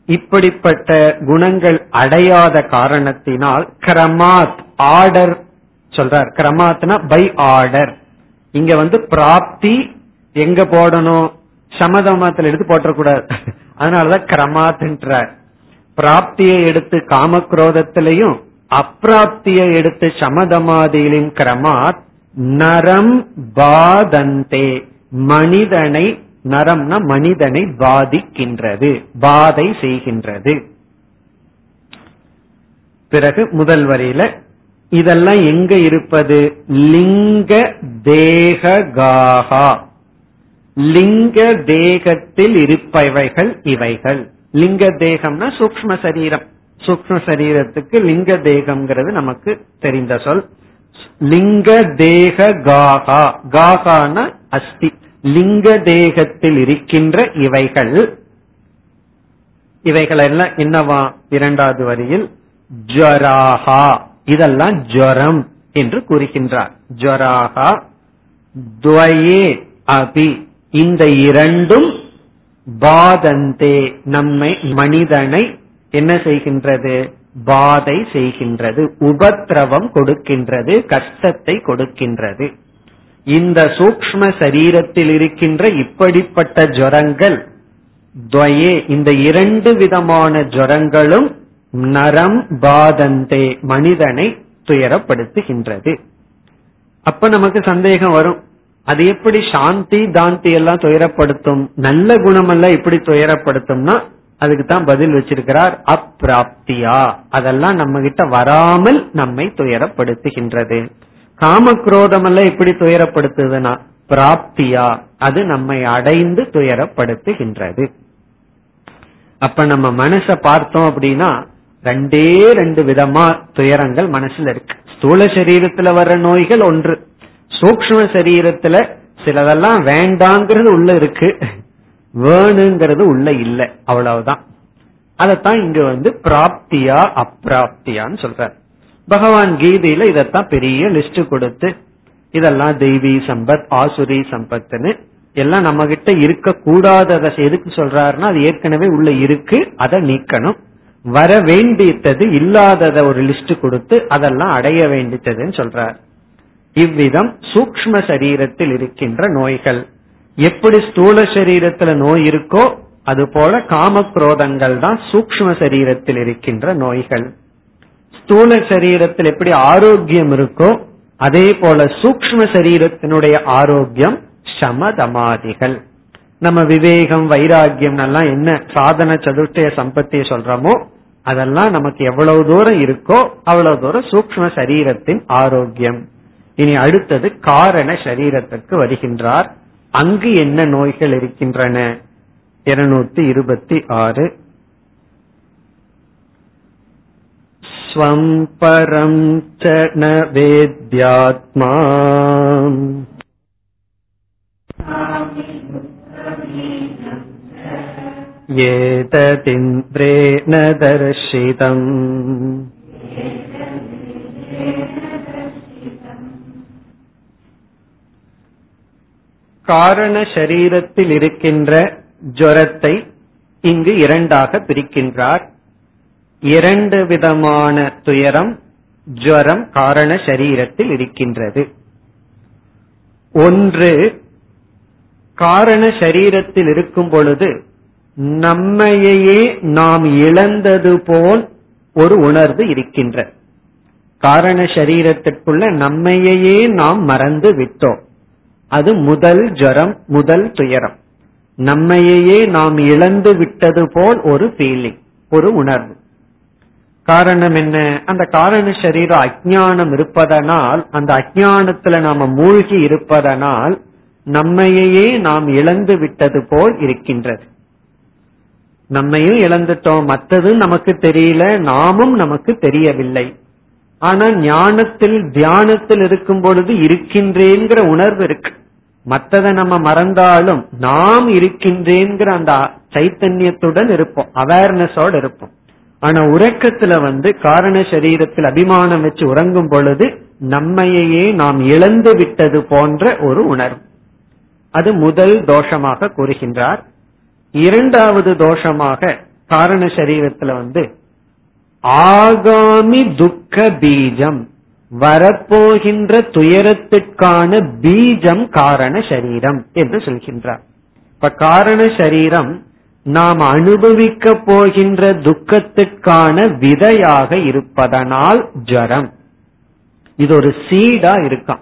இப்படிப்பட்ட குணங்கள் அடையாத காரணத்தினால் கிரமாத் ஆர்டர் சொல்றார். கிரமாத்னா பை ஆர்டர். இங்க வந்து பிராப்தி எங்க போடணும்? சமதமத்தில் எடுத்து போட்டக்கூடாது அதனாலதான் கிரமாத்ன்றார். பிராப்தியை எடுத்து காமக்ரோதத்திலையும் அப்பிராப்தியை எடுத்து சமதமாதியிலும் கிரமாத் நரம் பாதந்தே. மனிதனை நரம்னா மனிதனை பாதிக்கின்றது பாதை செய்கின்றது. பிறகு முதல் வரையில இதெல்லாம் எங்க இருப்பது? லிங்க தேககாகா. லிங்க தேகத்தில் இருப்பவைகள் இவைகள். லிங்க தேகம்னா சூக்ம சரீரம். சூக்ம சரீரத்துக்கு லிங்க தேகம்ங்கிறது நமக்கு தெரிந்த சொல். லிங்க தேக காகா காகான அஸ்தி. லிங்க தேகத்தில் இருக்கின்ற இவைகள். இவைகள் எல்லாம் என்னவா? இரண்டாவது வரியில் ஜராஹா. இதெல்லாம் ஜரம் என்று கூறுகின்றார். ஜராஹா துவயே அபி. இந்த இரண்டும் பாதந்தே. நம்மை மனிதனை என்ன செய்கின்றது? பாதை செய்கின்றது உபத்திரவம் கொடுக்கின்றது கஷ்டத்தை கொடுக்கின்றது. இந்த சூக்ம சரீரத்தில் இருக்கின்ற இப்படிப்பட்ட ஜரங்கள் துவயே இந்த இரண்டு விதமான ஜரங்களும் நரம் பாதந்தே மனிதனை துயரப்படுத்துகின்றது. அப்ப நமக்கு சந்தேகம் வரும் அது எப்படி சாந்தி தாந்தி எல்லாம் துயரப்படுத்தும் நல்ல குணமெல்லாம் எப்படி துயரப்படுத்தும்னா அதுக்கு தான் பதில் வச்சிருக்கிறார் அப்பிராப்தியா. அதெல்லாம் நம்ம கிட்ட வராமல் நம்மை துயரப்படுத்துகின்றது. காமக்ரோதம் எல்லாம் எப்படி துயரப்படுத்துதுன்னா பிராப்தியா அது நம்மை அடைந்து துயரப்படுத்துகின்றது. அப்ப நம்ம மனச பார்த்தோம் அப்படின்னா ரெண்டே ரெண்டு விதமா துயரங்கள் மனசுல இருக்கு. ஸ்தூல சரீரத்துல வர்ற நோய்கள் ஒன்று. சூக்ம சரீரத்துல சிலதெல்லாம் வேண்டாங்கிறது உள்ள இருக்கு. வேணுங்கிறது உள்ள இல்லை அவ்வளவுதான். அதத்தான் இங்க வந்து பிராப்தியா அப்பிராப்தியான்னு சொல்ற பகவான் கீதையில இதத்தான் பெரிய லிஸ்ட் கொடுத்து இதெல்லாம் தெய்வீ சம்பத் ஆசுரி சம்பத்துன்னு எல்லாம் நம்ம கிட்ட இருக்க கூடாததை எதுக்கு சொல்றாருன்னா அது ஏற்கனவே உள்ள இருக்கு அதை நீக்கணும். வர வேண்டித்தது இல்லாதத ஒரு லிஸ்ட் கொடுத்து அதெல்லாம் அடைய வேண்டித்ததுன்னு சொல்றார். இவ்விதம் சூக்ம சரீரத்தில் இருக்கின்ற நோய்கள். எப்படி ஸ்தூல சரீரத்துல நோய் இருக்கோ அது போல காம குரோதங்கள் தான் சூக்ம சரீரத்தில் இருக்கின்ற நோய்கள். ஸ்தூல சரீரத்தில் எப்படி ஆரோக்கியம் இருக்கோ அதே போல சூக்ம சரீரத்தினுடைய ஆரோக்கியம் சமதமாதிகள். நம்ம விவேகம் வைராகியம் எல்லாம் என்ன சாதன சதுர்த்திய சம்பத்திய சொல்றோமோ அதெல்லாம் நமக்கு எவ்வளவு தூரம் இருக்கோ அவ்வளவு தூரம் சூக்ம சரீரத்தின் ஆரோக்கியம். இனி அடுத்தது காரண சரீரத்திற்கு வருகின்றார். அங்கு என்ன நோய்கள் இருக்கின்றன இருநூத்தி இருபத்தி ஆறு ஸ்வம் பரம் ச வேத்யாத்மா एतदिन्द्रेण दर्शितम् காரண சரீரத்தில் இருக்கின்ற ஜுரத்தை இங்கு இரண்டாக பிரிக்கின்றார். இரண்டு விதமான துயரம் ஜரம் காரண சரீரத்தில் இருக்கின்றது. ஒன்று காரண சரீரத்தில் இருக்கும் பொழுது நம்மையே நாம் இழந்தது போல் ஒரு உணர்வு இருக்கின்ற. காரண சரீரத்திற்குள்ள நம்மையே நாம் மறந்து விட்டோம். அது முதல் ஜரம் முதல் துயரம். நம்மையே நாம் இழந்து விட்டது போல் ஒரு ஃபீலிங் ஒரு உணர்வு. காரணம் என்ன? அந்த காரண சரீரம் அஜானம் இருப்பதனால் அந்த அஜானத்துல நாம மூழ்கி இருப்பதனால் நம்மையே நாம் இழந்து விட்டது போல் இருக்கின்றது. நம்மையும் இழந்துட்டோம். மற்றது நமக்கு தெரியல. நாமும் நமக்கு தெரியவில்லை. ஆனா ஞானத்தில் தியானத்தில் இருக்கும் பொழுது இருக்கின்றேங்கிற உணர்வு இருக்கு. மற்றதை நம்ம மறந்தாலும் நாம் இருக்கின்றேங்கிற அந்த சைத்தன்யத்துடன் இருப்போம் அவேர்னஸோட இருப்போம். ஆனா உறக்கத்துல வந்து காரண சரீரத்தில் அபிமானம் வச்சு உறங்கும் பொழுது நம்மையே நாம் இழந்து விட்டது போன்ற ஒரு உணர்வு. அது முதல் தோஷமாக கூறுகின்றார். இரண்டாவது தோஷமாக காரண சரீரத்துல வந்து ஆகாமி துக்க பீஜம் வரப்போகின்ற துயரத்திற்கான பீஜம் காரண சரீரம் என்று சொல்கின்றார். இப்ப காரண சரீரம் நாம் அனுபவிக்க போகின்ற துக்கத்திற்கான விதையாக இருப்பதனால் ஜரம். இது ஒரு சீடா இருக்கும்.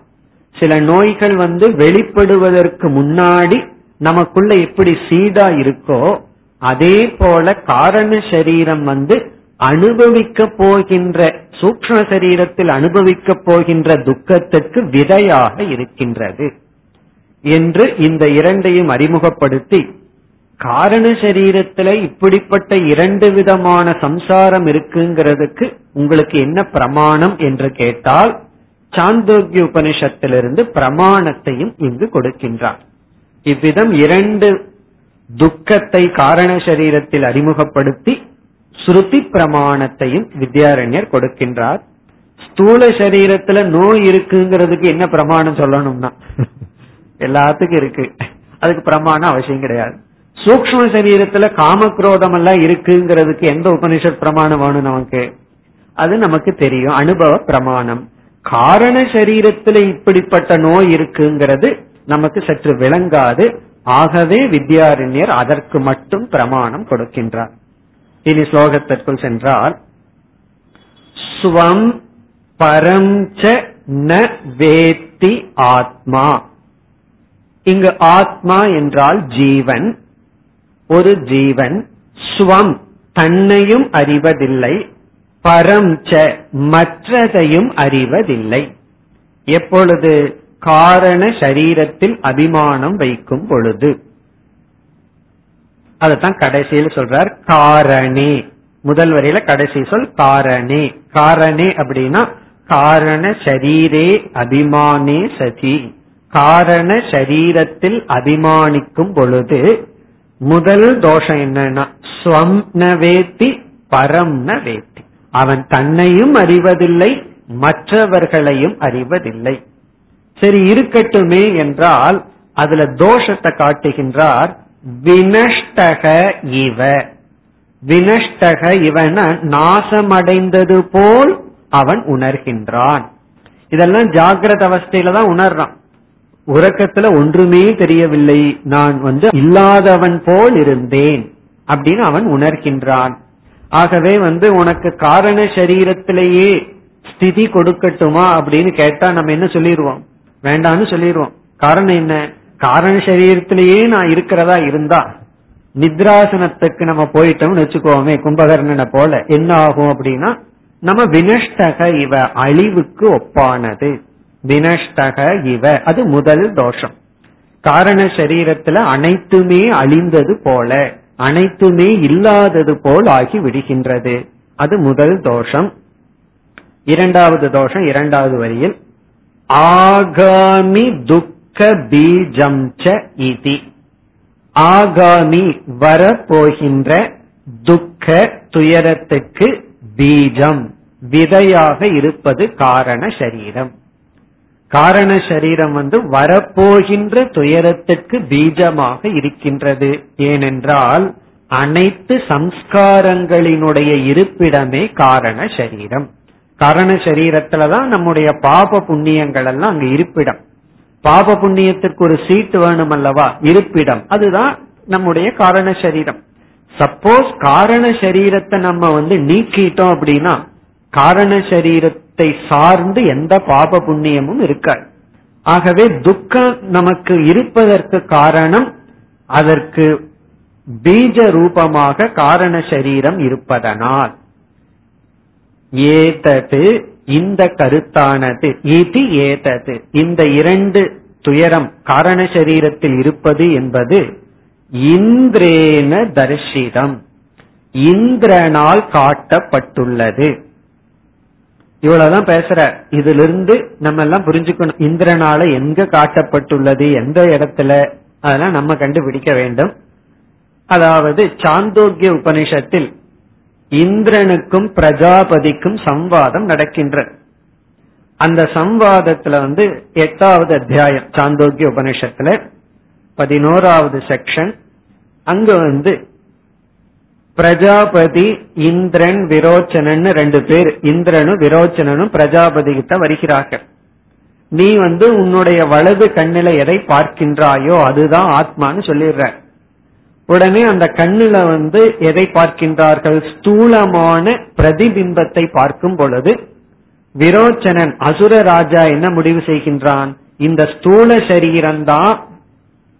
சில நோய்கள் வந்து வெளிப்படுவதற்கு முன்னாடி நமக்குள்ள எப்படி சீடா இருக்கோ அதே போல காரண சரீரம் வந்து அனுபவிக்க போகின்ற சூக்ம சரீரத்தில் அனுபவிக்கப் போகின்ற துக்கத்திற்கு விதையாக இருக்கின்றது என்று இந்த இரண்டையும் அறிமுகப்படுத்தி காரண சரீரத்துல இப்படிப்பட்ட இரண்டு விதமான சம்சாரம் இருக்குங்கிறதுக்கு உங்களுக்கு என்ன பிரமாணம் என்று கேட்டால் சாந்தோக்கிய உபனிஷத்திலிருந்து பிரமாணத்தையும் இங்கு கொடுக்கின்றார். இவ்விதம் இரண்டு துக்கத்தை காரண சரீரத்தில் அறிமுகப்படுத்தி ஸ்ருதி பிரமாணத்தையும் வித்யாரண்யர் கொடுக்கின்றார். ஸ்தூல சரீரத்துல நோய் இருக்குங்கிறதுக்கு என்ன பிரமாணம் சொல்லணும்னா? எல்லாத்துக்கும் இருக்கு. அதுக்கு பிரமாணம் அவசியம் கிடையாது. சூக்ம சரீரத்துல காமக்ரோதம் எல்லாம் இருக்குங்கிறதுக்கு எந்த உபனிஷத் பிரமாணம் வேணும் நமக்கு? அது நமக்கு தெரியும். அனுபவ பிரமாணம். காரண சரீரத்துல இப்படிப்பட்ட நோய் இருக்குங்கிறது நமக்கு சற்று விளங்காது. ஆகவே வித்யாரண்யர் அதற்கு மட்டும் பிரமாணம் கொடுக்கின்றார். இனி ஸ்லோகத்திற்குள் சென்றால் ஸ்வம் பரம் ந வேத்தி ஆத்மா. இங்கு ஆத்மா என்றால் ஜீவன் ஒரு ஜீவன் ஸ்வம் தன்னையும் அறிவதில்லை பரம் ச மற்றதையும் அறிவதில்லை. எப்பொழுது காரண சரீரத்தில் அபிமானம் வைக்கும் பொழுது அதைத்தான் கடைசியில் சொல்றார் காரணே. முதல் வரையில கடைசி சொல் காரணே. காரணே அப்படின்னா காரண சரீரே அபிமானே சதி. காரண சரீரத்தில் அபிமானிக்கும் பொழுது முதல் தோஷம் என்னன்னா ஸ்வம்ன வேத்தி பரம்ன வேத்தி. அவன் தன்னையும் அறிவதில்லை மற்றவர்களையும் அறிவதில்லை. சரி இருக்கட்டுமே என்றால் அதுல தோஷத்தை காட்டுகின்றார் வினஷ்டக இவ. வினஷ்டக இவன நாசமடைந்தது போல் அவன் உணர்கின்றான். இதெல்லாம் ஜாகிரத அவஸ்தையில தான் உணர்றான். உறக்கத்துல ஒன்றுமே தெரியவில்லை. நான் வந்து இல்லாதவன் போல் இருந்தேன் அப்படின்னு அவன் உணர்கின்றான். ஆகவே வந்து உனக்கு காரண சரீரத்திலேயே ஸ்திதி கொடுக்கட்டுமா அப்படின்னு கேட்டா நம்ம என்ன சொல்லிடுவோம் வேண்டான்னு சொல்லிடுவோம் காரணம் என்ன? காரண சரீரத்திலேயே நான் இருக்கிறதா இருந்தா நித்ராசனத்துக்கு நம்ம போயிட்டோம்னு வச்சுக்கோமே கும்பகர்ணனை போல என்ன ஆகும் அப்படின்னா நம்ம வினஷ்டக இவ அழிவுக்கு ஒப்பானது. வினஷ்டக இவ அது முதல் தோஷம். காரண சரீரத்துல அனைத்துமே அழிந்தது போல அனைத்துமே இல்லாதது போல் ஆகி விடுகின்றது. அது முதல் தோஷம். இரண்டாவது தோஷம் இரண்டாவது வரியில் ஆகாமி துக்க பீஜம் ச இதி ஆகாமி வரப்போகின்ற துக்க துயரத்துக்கு பீஜம். விதையாக இருப்பது காரண சரீரம். காரண சரீரம் வந்து வரப்போகின்ற துயரத்துக்கு பீஜமாக இருக்கின்றது. ஏனென்றால் அனைத்து சம்ஸ்காரங்களினுடைய இருப்பிடமே காரண சரீரம். காரண சரீரத்துலதான் நம்முடைய பாப புண்ணியங்கள் எல்லாம் அங்கு இருப்பிடம். பாப புண்ணியத்திற்கு ஒரு சீட்டு வேணும் அல்லவா இருப்பிடம். அதுதான் நம்முடைய காரண சரீரம். சப்போஸ் காரண சரீரத்தை நம்ம வந்து நீக்கிட்டோம் அப்படின்னா காரண சரீரத்தை சார்ந்து எந்த பாப புண்ணியமும் இருக்காது. ஆகவே துக்கம் நமக்கு இருப்பதற்கு காரணம் அதற்கு பீஜ ரூபமாக காரண சரீரம் இருப்பதனால். ஏதது இந்த கருத்தானது இது ஏதது? இந்த இரண்டு துயரம் காரண சரீரத்தில் இருப்பது என்பது இந்திரேன தரிசிதம். இந்திரனால் காட்டப்பட்டுள்ளது. இவ்வளவுதான் பேசுற. இதுல இருந்து நம்ம எல்லாம் புரிஞ்சுக்கணும். இந்திரனால எங்க காட்டப்பட்டுள்ளது? எந்த இடத்துல? அதெல்லாம் நம்ம கண்டுபிடிக்க வேண்டும். அதாவது சாந்தோக்கிய உபனிஷத்தில் இந்திரனுக்கும் பிரஜாபதிக்கும் சம்வாதம் நடக்கின்ற. அந்த சம்வாதத்துல வந்து எட்டாவது அத்தியாயம் சாந்தோக்கிய உபனிஷத்துல பதினோராவது செக்ஷன் அங்க வந்து பிரஜாபதி இந்திரன் விரோச்சனன் ரெண்டு பேர் இந்திரனும் விரோச்சனனும் பிரஜாபதி கிட்ட வருகிறார்கள். நீ வந்து உன்னுடைய வலது கண்ணில எதை பார்க்கின்றாயோ அதுதான் ஆத்மான்னு சொல்லிடுற. உடனே அந்த கண்ணுல வந்து எதை பார்க்கின்றார்கள்? ஸ்தூலமான பிரதிபிம்பத்தை பார்க்கும் பொழுது விரோச்சனன் அசுர ராஜா என்ன முடிவு செய்கின்றான்? இந்த ஸ்தூல சரீரம்தான்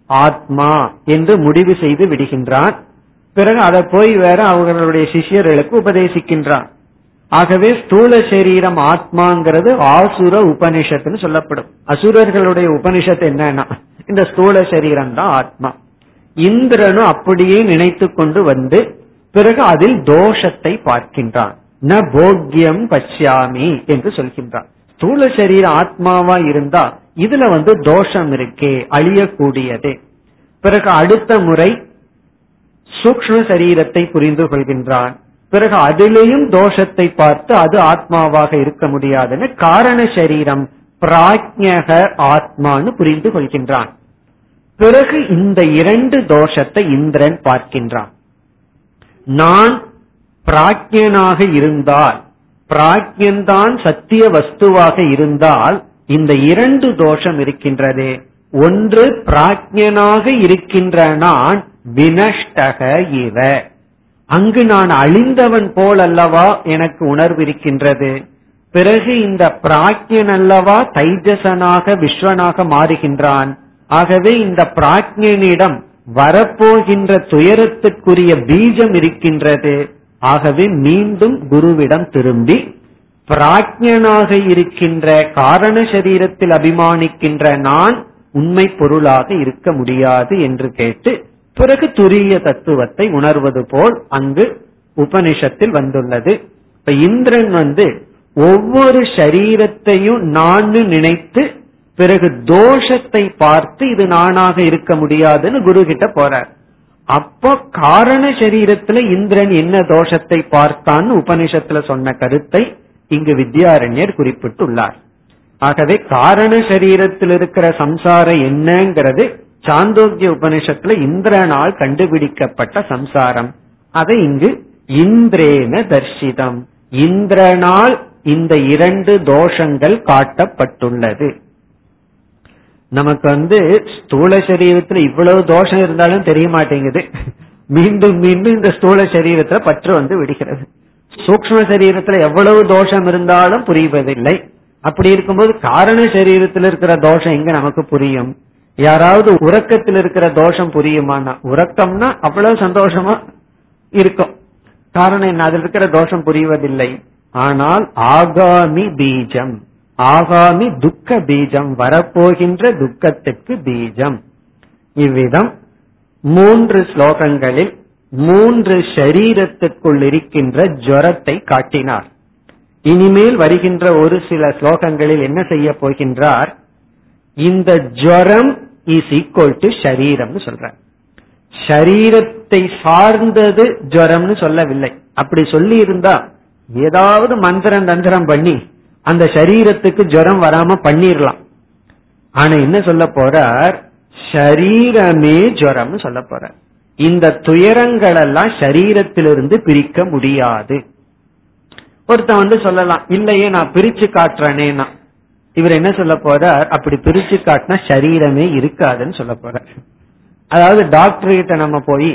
ஆத்மா என்று முடிவு செய்து விடுகின்றான். பிறகு அதை போய் வேற அவர்களுடைய சிஷியர்களுக்கு உபதேசிக்கின்றான். ஆகவே ஸ்தூல சரீரம் ஆத்மாங்கிறது ஆசுர உபனிஷத்துன்னு சொல்லப்படும். அசுரர்களுடைய உபனிஷத்து என்னன்னா இந்த ஸ்தூல சரீரம் தான் ஆத்மா. இந்திரனும் அப்படியே நினைத்து கொண்டு வந்து பிறகு அதில் தோஷத்தை பார்க்கின்றான். ந போக்கியம் பஷ்யாமி என்று சொல்கின்றான். ஸ்தூல சரீர ஆத்மாவா இருந்தா இதுல வந்து தோஷம் இருக்கே அழியக்கூடியது. பிறகு அடுத்த முறை சூக்ம சரீரத்தை புரிந்து கொள்கின்றான். பிறகு அதிலேயும் தோஷத்தை பார்த்து அது ஆத்மாவாக இருக்க முடியாதுன்னு காரண சரீரம் பிராஜ்யக ஆத்மான்னு புரிந்து கொள்கின்றான். பிறகு இந்த இரண்டு தோஷத்தை இந்திரன் பார்க்கின்றான். நான் பிராஜ்யனாக இருந்தால் பிராஜ்யன்தான் சத்திய வஸ்துவாக இருந்தால் இந்த இரண்டு தோஷம் இருக்கின்றது. ஒன்று பிராஜ்யனாக இருக்கின்ற நான் வினஷ்டக இவ. அங்கு நான் அழிந்தவன் போல் அல்லவா எனக்கு உணர்வு இருக்கின்றது. பிறகு இந்த பிராஜ்யன் அல்லவா தைஜசனாக விஸ்வனாக மாறுகின்றான். ஆகவே இந்த பிராஜ்யனிடம் வரப்போகின்ற துயரத்துக்குரிய பீஜம் இருக்கின்றது. ஆகவே மீண்டும் குருவிடம் திரும்பி பிராஜ்யனாக இருக்கின்ற காரண சரீரத்தில் அபிமானிக்கின்ற நான் உண்மை பொருளாக இருக்க முடியாது என்று கேட்டு பிறகு துரிய தத்துவத்தை உணர்வது போல் அங்கு உபனிஷத்தில் வந்துள்ளது. இப்ப இந்திரன் வந்து ஒவ்வொரு சரீரத்தையும் நான் நினைத்து பிறகு தோஷத்தை பார்த்து இது நானாக இருக்க முடியாதுன்னு குரு கிட்ட போறார். அப்போ காரண சரீரத்துல இந்திரன் என்ன தோஷத்தை பார்த்தான்னு உபனிஷத்துல சொன்ன கருத்தை இங்கு வித்யாரண்யர் குறிப்பிட்டுள்ளார். ஆகவே காரண சரீரத்தில் இருக்கிற சம்சாரம் என்னங்கிறது சாந்தோக்கிய உபனிஷத்துல இந்திரனால் கண்டுபிடிக்கப்பட்ட சம்சாரம். அதை இங்கு இந்திரேன தர்ஷிதம். இந்திரனால் இந்த இரண்டு தோஷங்கள் காட்டப்பட்டுள்ளது. நமக்கு வந்து ஸ்தூல சரீரத்துல இவ்வளவு தோஷம் இருந்தாலும் தெரிய மாட்டேங்குது. மீண்டும் மீண்டும் இந்த ஸ்தூல சரீரத்துல பற்று வந்து விடுகிறது. சூக்ம சரீரத்துல எவ்வளவு தோஷம் இருந்தாலும் புரிவதில்லை. அப்படி இருக்கும்போது காரண சரீரத்தில் இருக்கிற தோஷம் எங்க நமக்கு புரியும்? யாராவது உறக்கத்தில் இருக்கிற தோஷம் புரியுமானா உறக்கம்னா அவ்வளவு சந்தோஷமா இருக்கும். காரணம் என்ன? அதில் இருக்கிற தோஷம் புரிவதில்லை. ஆனால் ஆகாமி பீஜம். ஆகாமி துக்க பீஜம் வரப்போகின்ற துக்கத்துக்கு பீஜம். இவ்விதம் மூன்று ஸ்லோகங்களில் மூன்று ஷரீரத்துக்குள் இருக்கின்ற ஜரத்தை காட்டினார். இனிமேல் வருகின்ற ஒரு சில ஸ்லோகங்களில் என்ன செய்ய போகின்றார்? இந்த ஜரம் இஸ் ஈக்குவல் டு ஷரீரம் சொல்ற ஷரீரத்தை சார்ந்தது ஜரம்னு சொல்லவில்லை. அப்படி சொல்லி இருந்தா ஏதாவது மந்திரம் தந்திரம் பண்ணி அந்த சரீரத்துக்கு ஜுரம் வராம பண்ணிடலாம் ஆனா என்ன சொல்ல போறார்? ஷரீரமே ஜுரம்னு சொல்ல போறார். இந்த துயரங்கள் எல்லாம் சரீரத்திலிருந்து பிரிக்க முடியாது. ஒருத்தன் வந்து சொல்லலாம் இல்லையே நான் பிரிச்சு காட்டுறேனேனா இவர் என்ன சொல்ல போறார்? அப்படி பிரிச்சு காட்டினா சரீரமே இருக்காதுன்னு சொல்ல போறார். அதாவது டாக்டர் கிட்ட நம்ம போய்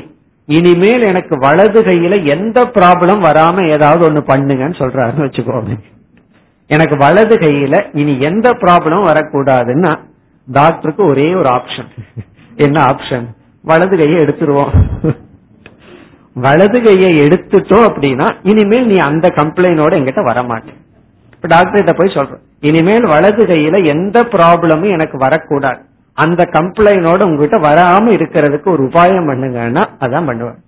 இனிமேல் எனக்கு வலது கையில எந்த ப்ராப்ளம் வராம ஏதாவது ஒண்ணு பண்ணுங்கன்னு சொல்றாருன்னு வச்சுக்கோங்க. எனக்கு வலது கையில இனி எந்த ப்ராப்ளமும் வரக்கூடாதுன்னா டாக்டருக்கு ஒரே ஒரு ஆப்ஷன் என்ன ஆப்ஷன் வலது கையை எடுத்துருவோம். வலது கையை எடுத்துட்டோம் அப்படின்னா இனிமேல் நீ அந்த கம்ப்ளைண்டோட எங்கிட்ட வரமாட்டேன். இப்ப டாக்டர் போய் சொல்றேன். இனிமேல் வலது கையில எந்த ப்ராப்ளமும் எனக்கு வரக்கூடாது. அந்த கம்ப்ளைனோட உங்ககிட்ட வராம இருக்கிறதுக்கு ஒரு உபாயம் பண்ணுங்கன்னா அதான் பண்ணுவேன்.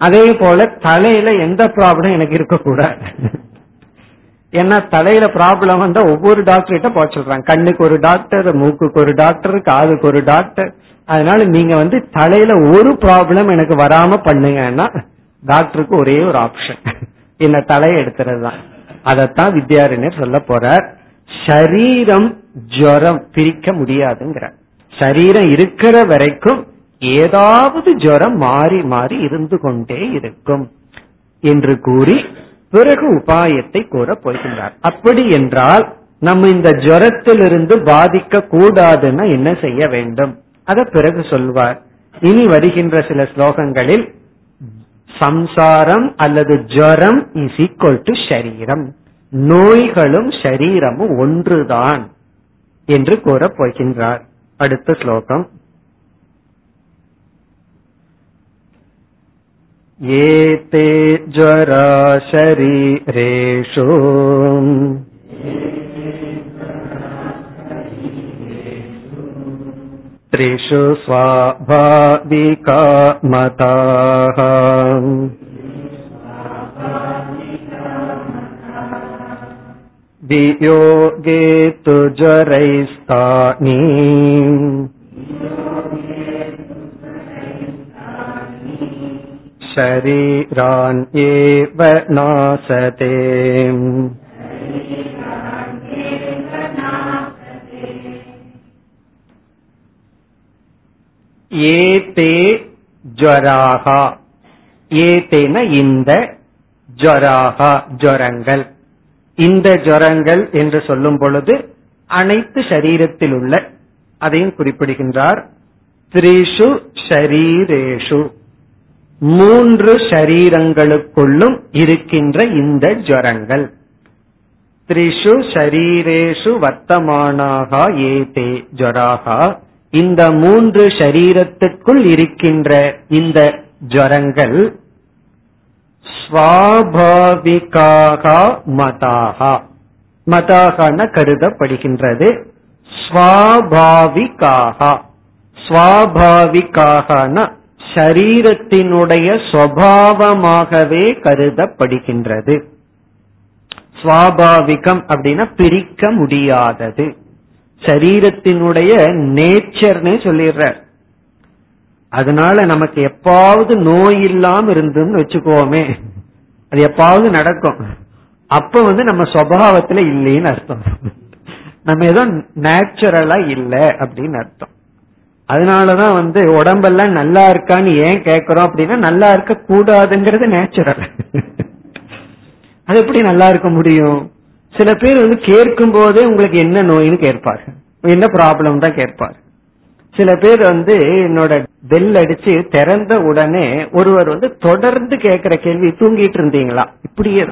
அதே போல தலையில எந்த ப்ராப்ளம் எனக்கு இருக்கக்கூடாது. ஏன்னா தலையில ப்ராப்ளம் வந்தா ஒவ்வொரு டாக்டர் கிட்ட போக சொல்றாங்க. கண்ணுக்கு ஒரு டாக்டர் மூக்குக்கு ஒரு டாக்டர் காதுக்கு ஒரு டாக்டர் அதனால நீங்க வந்து தலையில ஒரு ப்ராப்ளம் எனக்கு வராம பண்ணுங்கன்னா டாக்டருக்கு ஒரே ஒரு ஆப்ஷன் என்ன தலையை எடுத்துறது தான். அதத்தான் வித்யாரண்யர் சொல்ல போறார். சரீரம் ஜுரம் பிரிக்க முடியாதுங்கிற சரீரம் இருக்கிற வரைக்கும் ஏதாவது ஜுரம் மாறி மாறி இருந்து கொண்டே இருக்கும் என்று கூறி பிறகு உபாயத்தை கூற போகின்றார். அப்படி என்றால் நம்ம இந்த ஜரத்திலிருந்து பாதிக்க கூடாதுன்னா என்ன செய்ய வேண்டும்? அத பிறகு சொல்வார். இனி வருகின்ற சில ஸ்லோகங்களில் சம்சாரம் அல்லது ஜரம் இஸ் ஈக்வல் டு ஷரீரம் நோய்களும் ஷரீரமும் ஒன்றுதான் என்று கூறப் போகின்றார். அடுத்த ஸ்லோகம். एते ज्वरा शरीरेषु त्रिषु स्वाभाविका मताः वियोगे तु ज्वरैस्तानि शरीरान्येव नासते ஏதே ஜராகா ஏதேன இந்த ஜராகா ஜரங்கள் இந்த ஜரங்கள் என்று சொல்லும் பொழுது அனைத்து சரீரத்தில் உள்ள அதையும் குறிப்பிடுகின்றார் த்ரிஷு ஷரீரேஷு மூன்று ஷரீரங்களுக்குள்ளும் இருக்கின்ற இந்த ஜரங்கள் த்ரிஷு ஷரீரேஷு வர்த்தமானாகா ஏதே ஜராகா இந்த மூன்று ஷரீரத்துக்குள் இருக்கின்ற இந்த ஜரங்கள் ஸ்வாபாவிகாகா மதாகா. மதாகான கருதப்படுகின்றது. ஸ்வாபாவிகாகா. ஸ்வாபாவிகாகன ஷரீரத்தினுடைய சுவாவமாகவே கருதப்படுகின்றது. சுவாபாவிகம் அப்படின்னா பிரிக்க முடியாதது. சரீரத்தினுடைய நேச்சர்னு சொல்லிடுறார். அதனால நமக்கு எப்பாவது நோய் இல்லாம இருந்துன்னு வச்சுக்கோமே. அது எப்பாவது நடக்கும். அப்ப வந்து நம்ம சுவாவத்துல இல்லைன்னு அர்த்தம். நம்ம ஏதோ நேச்சுரலா இல்லை அப்படின்னு அர்த்தம். அதனாலதான் வந்து உடம்பெல்லாம் நல்லா இருக்கான்னு ஏன் கேக்குறோம் அப்படின்னா நல்லா இருக்க கூடாதுங்கிறது நேச்சுரல் அது எப்படி நல்லா இருக்க முடியும்? சில பேர் வந்து கேட்கும் போதே உங்களுக்கு என்ன நோயின்னு கேட்பாரு. என்ன ப்ராப்ளம் தான் கேட்பாரு. சில பேர் வந்து என்னோட பெல் அடிச்சு திறந்த உடனே ஒருவர் வந்து தொடர்ந்து கேட்கிற கேள்வி தூங்கிட்டு இருந்தீங்களா? இப்படியே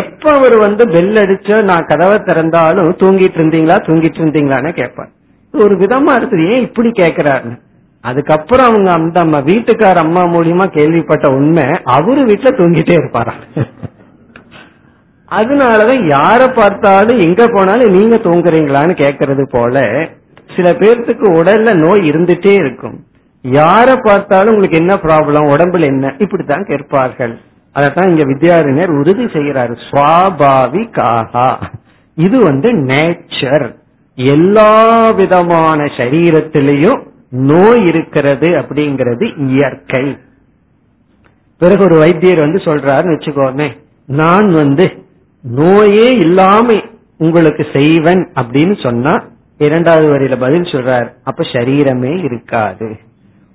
எப்ப அவர் வந்து பெல் அடிச்சோ நான் கதவை திறந்தாலும் தூங்கிட்டு இருந்தீங்களா தூங்கிட்டு இருந்தீங்களான்னு கேட்பார். ஒரு விதமா இருக்குது ஏன் இப்படி கேக்குறாரு அதுக்கப்புறம் அவங்க அந்த அம்மா வீட்டுக்கார அம்மா மூலியமா கேள்விப்பட்ட உண்மை அவரு வீட்டுல தூங்கிட்டே இருப்பாரா? அதனாலதான் யார பார்த்தாலும் எங்க போனாலும் நீங்க தூங்குறீங்களான்னு கேக்குறது போல சில பேர்த்துக்கு உடல்ல நோய் இருந்துட்டே இருக்கும். யார பார்த்தாலும் உங்களுக்கு என்ன ப்ராப்ளம் உடம்புல என்ன? இப்படித்தான் கேட்பார்கள். அதத்தான் இங்க வித்யாரிஞர் உறுதி செய்யறாரு சுவாபாவிகாகா. இது வந்து நேச்சர். எல்லா விதமான சரீரத்திலையும் நோய் இருக்கிறது அப்படிங்கிறது இயற்கை. பிறகு ஒரு வைத்தியர் வந்து சொல்றாருன்னு வச்சுக்கோமே நான் வந்து நோயே இல்லாம உங்களுக்கு செய்வன் அப்படின்னு சொன்னா இரண்டாவது வரியில பதில் சொல்றார் அப்ப சரீரமே இருக்காது.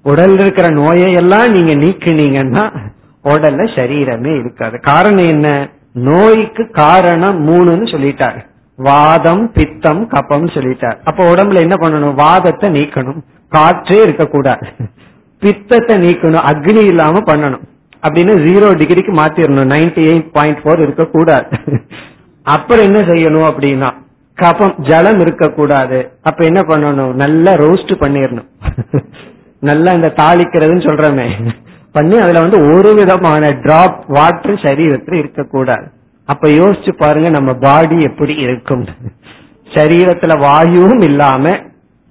உடல் இருக்கிற நோயை எல்லாம் நீங்க நீக்கினீங்கன்னா உடல்ல சரீரமே இருக்காது. காரணம் என்ன? நோய்க்கு காரணம் மூணுன்னு சொல்லிட்டாரு. வாதம் பித்தம் கப்பம் சொல்லிட்டார். அப்ப உடம்புல என்ன பண்ணணும்? வாதத்தை நீக்கணும். காற்றே இருக்கக்கூடாது. பித்தத்தை நீக்கணும். அக்னி இல்லாம பண்ணணும். அப்படின்னு ஜீரோ டிகிரிக்கு மாத்திரணும். நைன்டி எயிட் பாயிண்ட் ஃபோர் இருக்கக்கூடாது. அப்புறம் என்ன செய்யணும் அப்படின்னா கபம் ஜலம் இருக்கக்கூடாது. அப்ப என்ன பண்ணணும்? நல்லா ரோஸ்ட் பண்ணிடணும் நல்லா இந்த தாளிக்கிறதுன்னு சொல்றமே. பண்ணி அதுல வந்து ஒரு விதமான டிராப் வாட்டர் சரீரத்தில் இருக்கக்கூடாது. அப்ப யோசிச்சு பாருங்க நம்ம பாடி எப்படி இருக்கும். சரீரத்துல வாயுவும் இல்லாம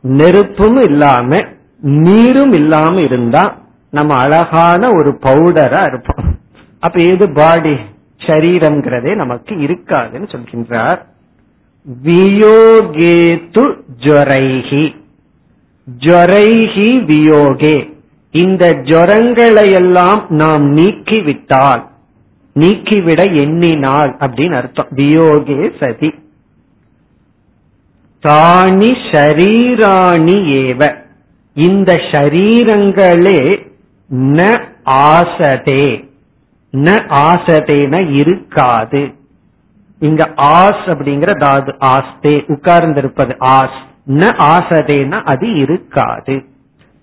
நெருப்பும் இல்லாம நீரும் இல்லாம இருந்தா நம்ம அழகான ஒரு பவுடரா இருப்போம். அப்ப எது பாடி சரீரம்ங்கிறதே நமக்கு இருக்காதுன்னு சொல்கின்றார். வியோகேத்து ஜொரைஹி. ஜொரைஹி வியோகே. இந்த ஜொரங்களை எல்லாம் நாம் நீக்கிவிட்டால் நீக்கிவிட எண்ணினால் அப்படின்னு அர்த்தம். வியோகே சதி. தாணி ஷரீராணி ஏவ. இந்த ஷரீரங்களே ந ஆசதே. ந ஆசதேன இருக்காது. இங்க ஆஸ் அப்படிங்கிற தாது ஆஸ்தே. உட்கார்ந்திருப்பது ஆஸ். ந ஆசதேனா அது இருக்காது.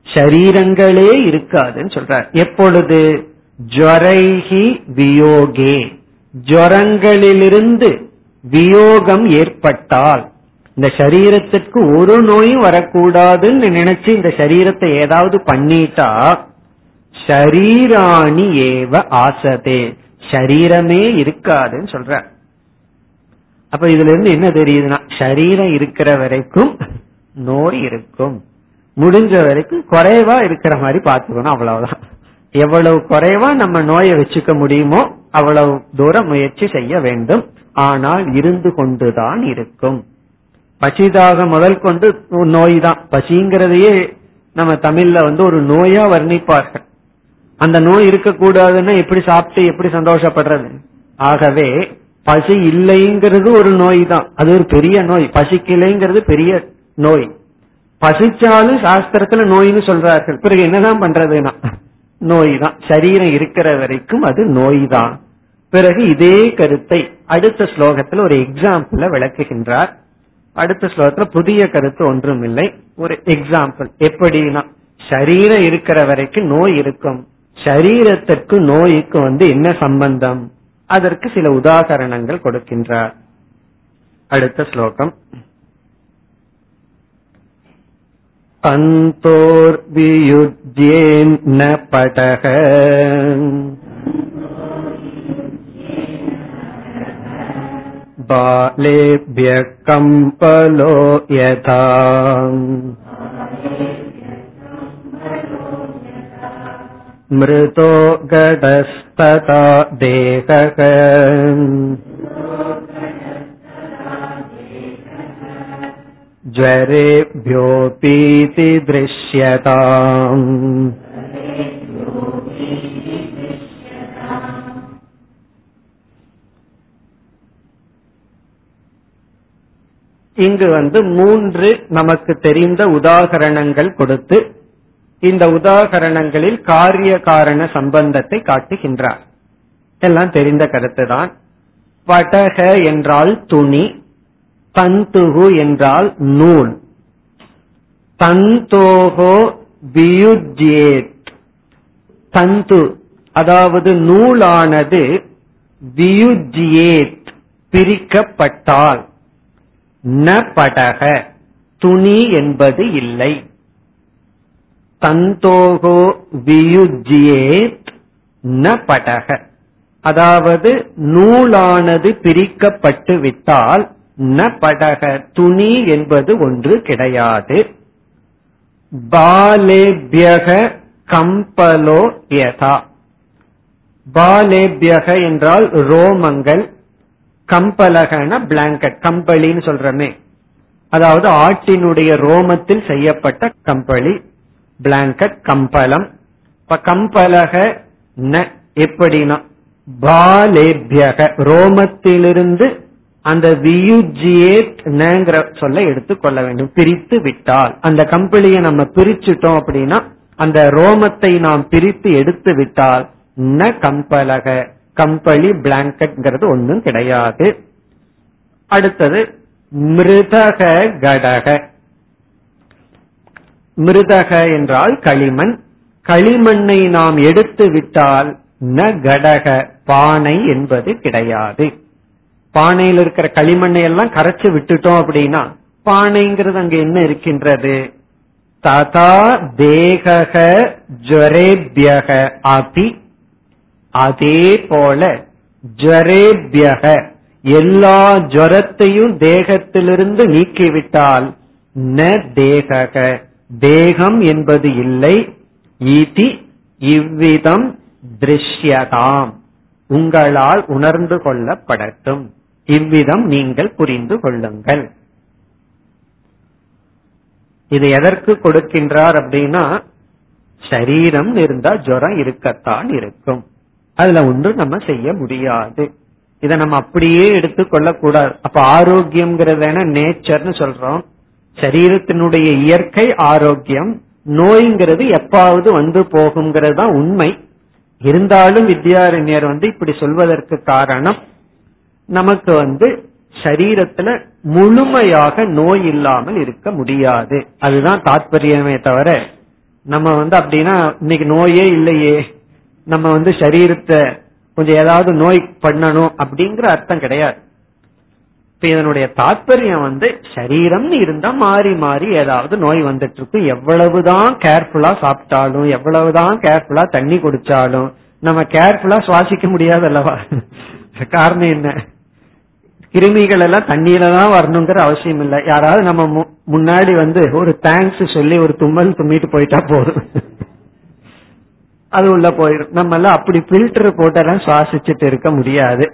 ஷரீரங்களே இருக்காதுன்னு சொல்றார். எப்பொழுது? ஜரைஹி வியோகே. ஜரங்களிலிருந்து வியோகம் ஏற்பட்டால் இந்த சரீரத்திற்கு ஒரு நோயும் வரக்கூடாதுன்னு நினைச்சு இந்த சரீரத்தை ஏதாவது பண்ணிட்டா ஷரீராணி ஏவ ஆசதே. ஷரீரமே இருக்காதுன்னு சொல்ற. அப்ப இதுல இருந்து என்ன தெரியுதுன்னா சரீரம் இருக்கிற வரைக்கும் நோய் இருக்கும். முடிஞ்ச வரைக்கும் குறைவா இருக்கிற மாதிரி பாத்துக்கணும் அவ்வளவுதான். எவ்வளவு குறைவா நம்ம நோயை வச்சுக்க முடியுமோ அவ்வளவு தூரம் முயற்சி செய்ய வேண்டும். ஆனால் இருந்து கொண்டுதான் இருக்கும். பசிதாக முதல் கொண்டு நோய் தான் பசிங்கிறதையே நம்ம தமிழ்ல வந்து ஒரு நோயா வர்ணிப்பார்கள். அந்த நோய் இருக்கக்கூடாதுன்னா எப்படி சாப்பிட்டு எப்படி சந்தோஷப்படுறது? ஆகவே பசி இல்லைங்கிறது ஒரு நோய் தான் அது ஒரு பெரிய நோய். பசிக்கலைங்கிறது பெரிய நோய். பசிச்சாலும் சாஸ்திரத்துல நோய்னு சொல்றார்கள். பிறகு என்னதான் பண்றதுன்னா? நோய் தான் சரீரம் இருக்கிற வரைக்கும் அது நோய் தான் பிறகு இதே கருத்தை அடுத்த ஸ்லோகத்தில் ஒரு எக்ஸாம்பிள விளக்குகின்றார். அடுத்த ஸ்லோகத்துல புதிய கருத்து ஒன்றும் இல்லை. ஒரு எக்ஸாம்பிள் எப்படின்னா சரீரம் இருக்கிற வரைக்கும் நோய் இருக்கும். சரீரத்திற்கு நோய்க்கு வந்து என்ன சம்பந்தம்? அதற்கு சில உதாகரணங்கள் கொடுக்கின்றார். அடுத்த ஸ்லோகம். अन्तोर्वियुज्येन्न पटः बालेभ्यः कम्पलो यथा मृतो गडस्तथा देहः ज्वरेभ्योऽपीति दृश्यताम् இங்கு வந்து மூன்று நமக்கு தெரிந்த உதாகரணங்கள் கொடுத்து இந்த உதாகரணங்களில் காரிய காரண சம்பந்தத்தை காட்டுகின்றார் எல்லாம் தெரிந்த கருத்துதான் படக என்றால் துணி தந்துகு என்றால் நூல். தந்தோகோ வியுஜ்யேத். தந்து அதாவது நூலானது வியுஜியேத் பிரிக்கப்பட்டால். ந படக துணி என்பது இல்லை. தந்தோகோ வியுஜியேத் ந படக. அதாவது நூலானது பிரிக்கப்பட்டு விட்டால் ந படக துணி என்பது ஒன்று கிடையாது. பாலேபியக கம்பலோ யதா. பாலேபியக என்றால் ரோமங்கள் கம்பலகன பிளாங்கெட் கம்பளின்னு சொல்றமே. அதாவது ஆட்டினுடைய ரோமத்தில் செய்யப்பட்ட கம்பளி பிளாங்கெட் கம்பளம். இப்ப கம்பலக ந எப்படின்னா பாலேபியக ரோமத்திலிருந்து அந்த வியுஜியேட்ங்கிற சொல்ல எடுத்துக்கொள்ள வேண்டும். பிரித்து விட்டால். அந்த கம்பளியை நம்ம பிரிச்சுட்டோம் அப்படின்னா அந்த ரோமத்தை நாம் பிரித்து எடுத்து விட்டால் ந கம்பலக கம்பளி பிளாங்கெட்ங்கிறது ஒன்றும் கிடையாது. அடுத்தது மிருதக கடக. மிருதக என்றால் களிமண். களிமண்ணை நாம் எடுத்து விட்டால் ந கடக பானை என்பது கிடையாது. பானையில் இருக்கிற களிமண்ணை எல்லாம் கரைச்சு விட்டுட்டோம் அப்படின்னா பானைங்கிறது அங்க என்ன இருக்கின்றது? ததா தேகக ஜரேபியக அபி. அதே போல ஜரேபியக எல்லா ஜரத்தையும் தேகத்திலிருந்து நீக்கிவிட்டால் ந தேகக தேகம் என்பது இல்லை. ஈதி இவ்விதம் திருஷ்யதாம். உங்களால் உணர்ந்து கொள்ளப்படட்டும். இவ்விதம் நீங்கள் புரிந்து கொள்ளுங்கள். இது எதற்கு கொடுக்கின்றார் அப்படின்னா சரீரம் இருந்தா ஜுரம் இருக்கத்தான் இருக்கும். அதுல ஒன்று நம்ம செய்ய முடியாது. இதை நம்ம அப்படியே எடுத்துக்கொள்ள கூடாது அப்ப ஆரோக்கியம்ங்கிறது நேச்சர்னு சொல்றோம். சரீரத்தினுடைய இயற்கை ஆரோக்கியம் நோய்ங்கிறது எப்பாவது வந்து போகுங்கிறது தான் உண்மை. இருந்தாலும் வித்யாரண்யர் வந்து இப்படி சொல்வதற்கு காரணம் நமக்கு வந்து சரீரத்துல முழுமையாக நோய் இல்லாமல் இருக்க முடியாது. அதுதான் தாத்பரியமே தவிர நம்ம வந்து அப்படின்னா இன்னைக்கு நோயே இல்லையே. நம்ம வந்து சரீரத்தை கொஞ்சம் ஏதாவது நோய் பண்ணணும் அப்படிங்கிற அர்த்தம் கிடையாது. இப்ப இதனுடைய தாற்பயம் வந்து சரீரம் இருந்தா மாறி மாறி ஏதாவது நோய் வந்துட்டு இருக்கும் எவ்வளவுதான் கேர்ஃபுல்லா சாப்பிட்டாலும் எவ்வளவுதான் கேர்ஃபுல்லா தண்ணி குடிச்சாலும் நம்ம கேர்ஃபுல்லா சுவாசிக்க முடியாது அல்லவா காரணம் என்ன? கிருமிகள் எல்லாம் தண்ணியில தான் வரணுங்கிற அவசியம் இல்லை. யாராவது நம்ம முன்னாடி வந்து ஒரு தேங்க்ஸ் சொல்லி ஒரு தும்மல் தும்மிட்டு போயிட்டா போதும். அது உள்ள போயிடும் நம்ம எல்லாம் அப்படி பில்டர் போட்டெல்லாம் சுவாசிச்சுட்டு இருக்க முடியாது.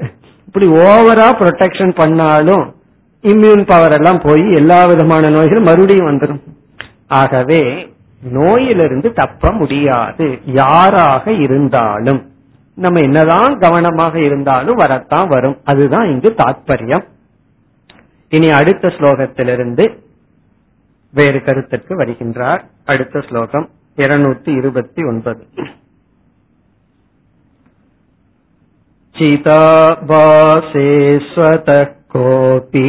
இப்படி ஓவரா ப்ரொடெக்ஷன் பண்ணாலும் இம்யூன் பவர் எல்லாம் போய் எல்லா விதமான நோய்களும் மறுபடியும் வந்துடும் ஆகவே நோயிலிருந்து தப்ப முடியாது. யாராக இருந்தாலும் நம்ம என்னதான் கவனமாக இருந்தாலும் வரத்தான் வரும் அதுதான் இங்கு தாத்பரியம் இனி அடுத்த ஸ்லோகத்திலிருந்து வேறு கருத்திற்கு வருகின்றார் அடுத்த ஸ்லோகம் இருநூத்தி இருபத்தி ஒன்பது चिताभासे स्वतः कोऽपि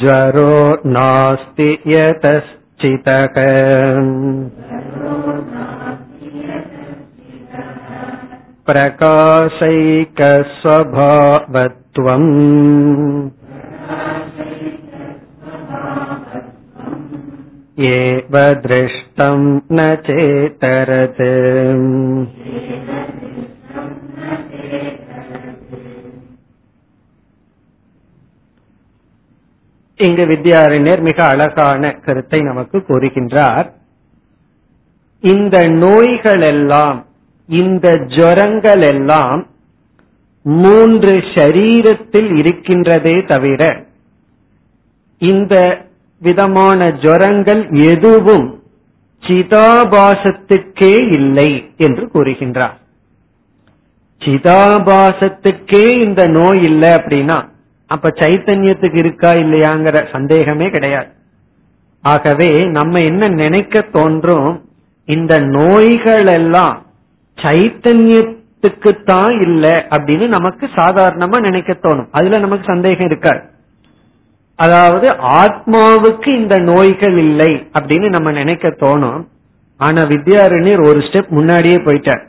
ज्वरो नास्ति यतश्चितः प्रकाशैकस्वभावत्वम् एव दृष्टम् न चेतरत् இங்கு வித்யாரண்யர் மிக அழகான கருத்தை நமக்கு கூறுகின்றார். இந்த நோய்கள் எல்லாம் இந்த ஜரங்கள் எல்லாம் மூன்று ஷரீரத்தில் இருக்கின்றதே தவிர இந்த விதமான ஜரங்கள் எதுவும் சிதாபாசத்துக்கே இல்லை என்று கூறுகின்றார். சிதாபாசத்துக்கே இந்த நோய் இல்லை அப்படின்னா அப்ப சைத்தன்யத்துக்கு இருக்கா இல்லையாங்கிற சந்தேகமே கிடையாது. ஆகவே நம்ம என்ன நினைக்க தோன்றும் இந்த நோய்கள் எல்லாம் சைத்தன்யத்துக்கு தான் இல்லை அப்படின்னு நமக்கு சாதாரணமா நினைக்க தோணும். அதுல நமக்கு சந்தேகம் இருக்காது. அதாவது ஆத்மாவுக்கு இந்த நோய்கள் இல்லை அப்படின்னு நம்ம நினைக்க தோணும். ஆனா வித்யாரண்யர் ஒரு ஸ்டெப் முன்னாடியே போயிட்டார்.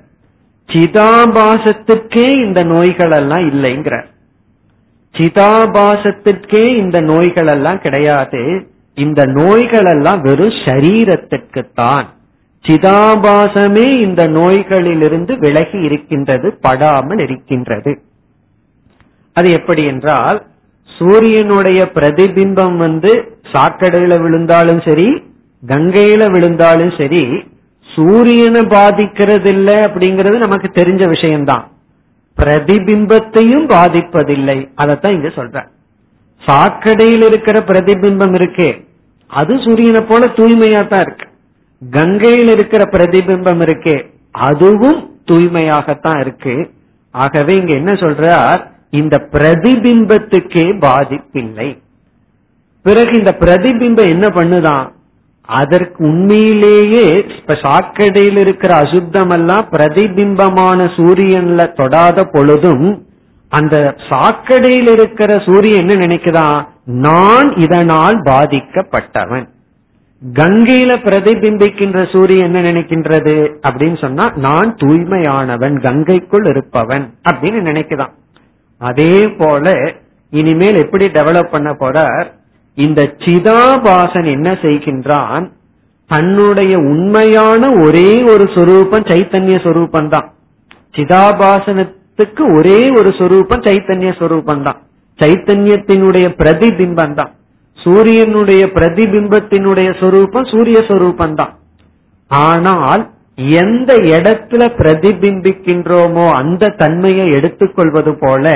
சிதாபாசத்துக்கே இந்த நோய்கள் எல்லாம் இல்லைங்கிறார். சிதாபாசத்திற்கே இந்த நோய்கள் எல்லாம் கிடையாது. இந்த நோய்கள் எல்லாம் வெறும் சரீரத்திற்குத்தான். சிதாபாசமே இந்த நோய்களிலிருந்து விலகி இருக்கின்றது படாமல் இருக்கின்றது. அது எப்படி என்றால் சூரியனுடைய பிரதிபிம்பம் வந்து சாக்கடையில விழுந்தாலும் சரி கங்கையில விழுந்தாலும் சரி சூரியனை பாதிக்கிறது இல்லை அப்படிங்கிறது நமக்கு தெரிஞ்ச விஷயம்தான். பிரதிபிம்பத்தையும் பாதிப்பதில்லை. அதைத்தான் இங்க சொல்ற சாக்கடையில் இருக்கிற பிரதிபிம்பம் இருக்கே. அது சூரியனை போல தூய்மையா தான் இருக்கு. கங்கையில் இருக்கிற பிரதிபிம்பம் இருக்கே. அதுவும் தூய்மையாகத்தான் இருக்கு. ஆகவே இங்க என்ன சொல்றார்? இந்த பிரதிபிம்பத்துக்கே பாதிப்பில்லை. பிறகு இந்த பிரதிபிம்பம் என்ன பண்ணுதான்? அதற்கு உண்மையிலேயே இப்ப சாக்கடையில் இருக்கிற அசுத்தம் எல்லாம் பிரதிபிம்பமான சூரியன்ல தொடாத பொழுதும் அந்த சாக்கடையில் இருக்கிற சூரியன் என்ன நினைக்குதான் நான் இதனால் பாதிக்கப்பட்டவன். கங்கையில பிரதிபிம்பிக்கின்ற சூரியன் என்ன நினைக்கின்றது அப்படின்னு சொன்னா நான் தூய்மையானவன் கங்கைக்குள் இருப்பவன் அப்படின்னு நினைக்குதான். அதே போல இனிமேல் எப்படி டெவலப் பண்ண போறார்? இந்த சிதாபாசன் என்ன செய்கின்றான்? தன்னுடைய உண்மையான ஒரே ஒரு சொரூபம் சைத்தன்ய சொரூபம் தான் சிதாபாசனத்துக்கு ஒரே ஒரு சொரூபம் சைத்தன்ய சொரூபம் தான் சைத்தன்யத்தினுடைய பிரதிபிம்பம் தான் சூரியனுடைய பிரதிபிம்பத்தினுடைய சொரூபம் சூரிய சொரூபம் தான் ஆனால் எந்த இடத்துல பிரதிபிம்பிக்கின்றோமோ அந்த தன்மையை எடுத்துக்கொள்வது போல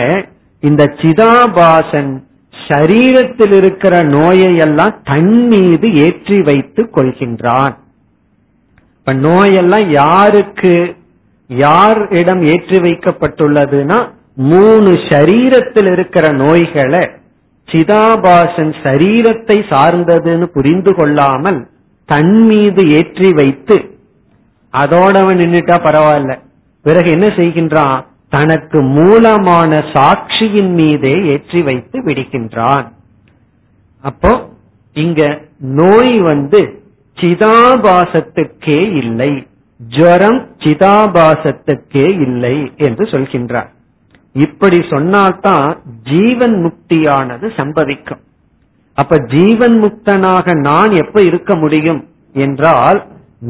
இந்த சிதாபாசன் சரீரத்தில் இருக்கிற நோயை எல்லாம் தன் மீது ஏற்றி வைத்துக் கொள்கின்றான். இப்ப நோயெல்லாம் யாருக்கு யார் இடம் ஏற்றி வைக்கப்பட்டுள்ளதுன்னா மூணு சரீரத்தில் இருக்கிற நோய்களை சிதாபாசன் சரீரத்தை சார்ந்ததுன்னு புரிந்து கொள்ளாமல் தன் மீது ஏற்றி வைத்து அதோட அவன் நின்றுட்டா பரவாயில்ல. பிறகு என்ன செய்கின்றான்? தனக்கு மூலமான சாட்சியின் மீதே ஏற்றி வைத்து விடுகின்றான். அப்போ இங்க நோய் வந்து சிதாபாசத்துக்கே இல்லை. ஜுவரம் சிதாபாசத்துக்கே இல்லை என்று சொல்கின்றார். இப்படி சொன்னால்தான் ஜீவன் முக்தியானது சம்பவிக்கும். அப்ப ஜீவன் முக்தனாக நான் எப்ப இருக்க முடியும் என்றால்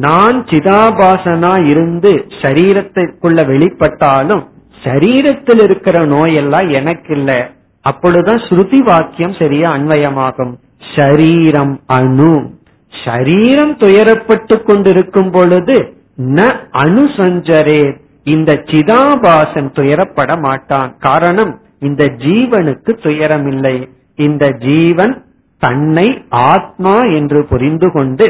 நான் சிதாபாசனா இருந்து சரீரத்திற்குள்ள வெளிப்பட்டாலும் சரீரத்தில் இருக்கிற நோயெல்லாம் எனக்கு இல்லை. அப்பொழுதுதான் ஸ்ருதி வாக்கியம் சரியா அன்வயமாகும். ஷரீரம் அணு. ஷரீரம் துயரப்பட்டு கொண்டிருக்கும் பொழுது ந அணுசஞ்சரே இந்த சிதாபாசன் துயரப்பட மாட்டான். காரணம் இந்த ஜீவனுக்கு துயரம் இல்லை இந்த ஜீவன் தன்னை ஆத்மா என்று புரிந்து கொண்டு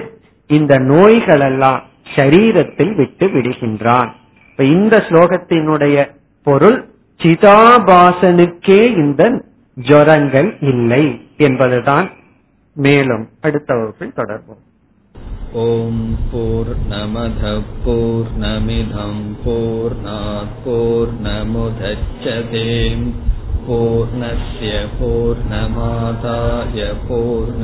இந்த நோய்களெல்லாம் சரீரத்தில் விட்டு விடுகின்றான். இப்ப இந்த ஸ்லோகத்தினுடைய பொருள் சிதாபாசனுக்கே இந்த ஜொரங்கள் இல்லை என்பதுதான் மேலும் அடுத்த வகுப்பில் தொடர்போம்
ॐ पूर्णमधपूर्णमिधं पूर्णापूर्णमुदच्छते पूर्णस्य पूर्णमादाय पूर्णमेवावशिष्यते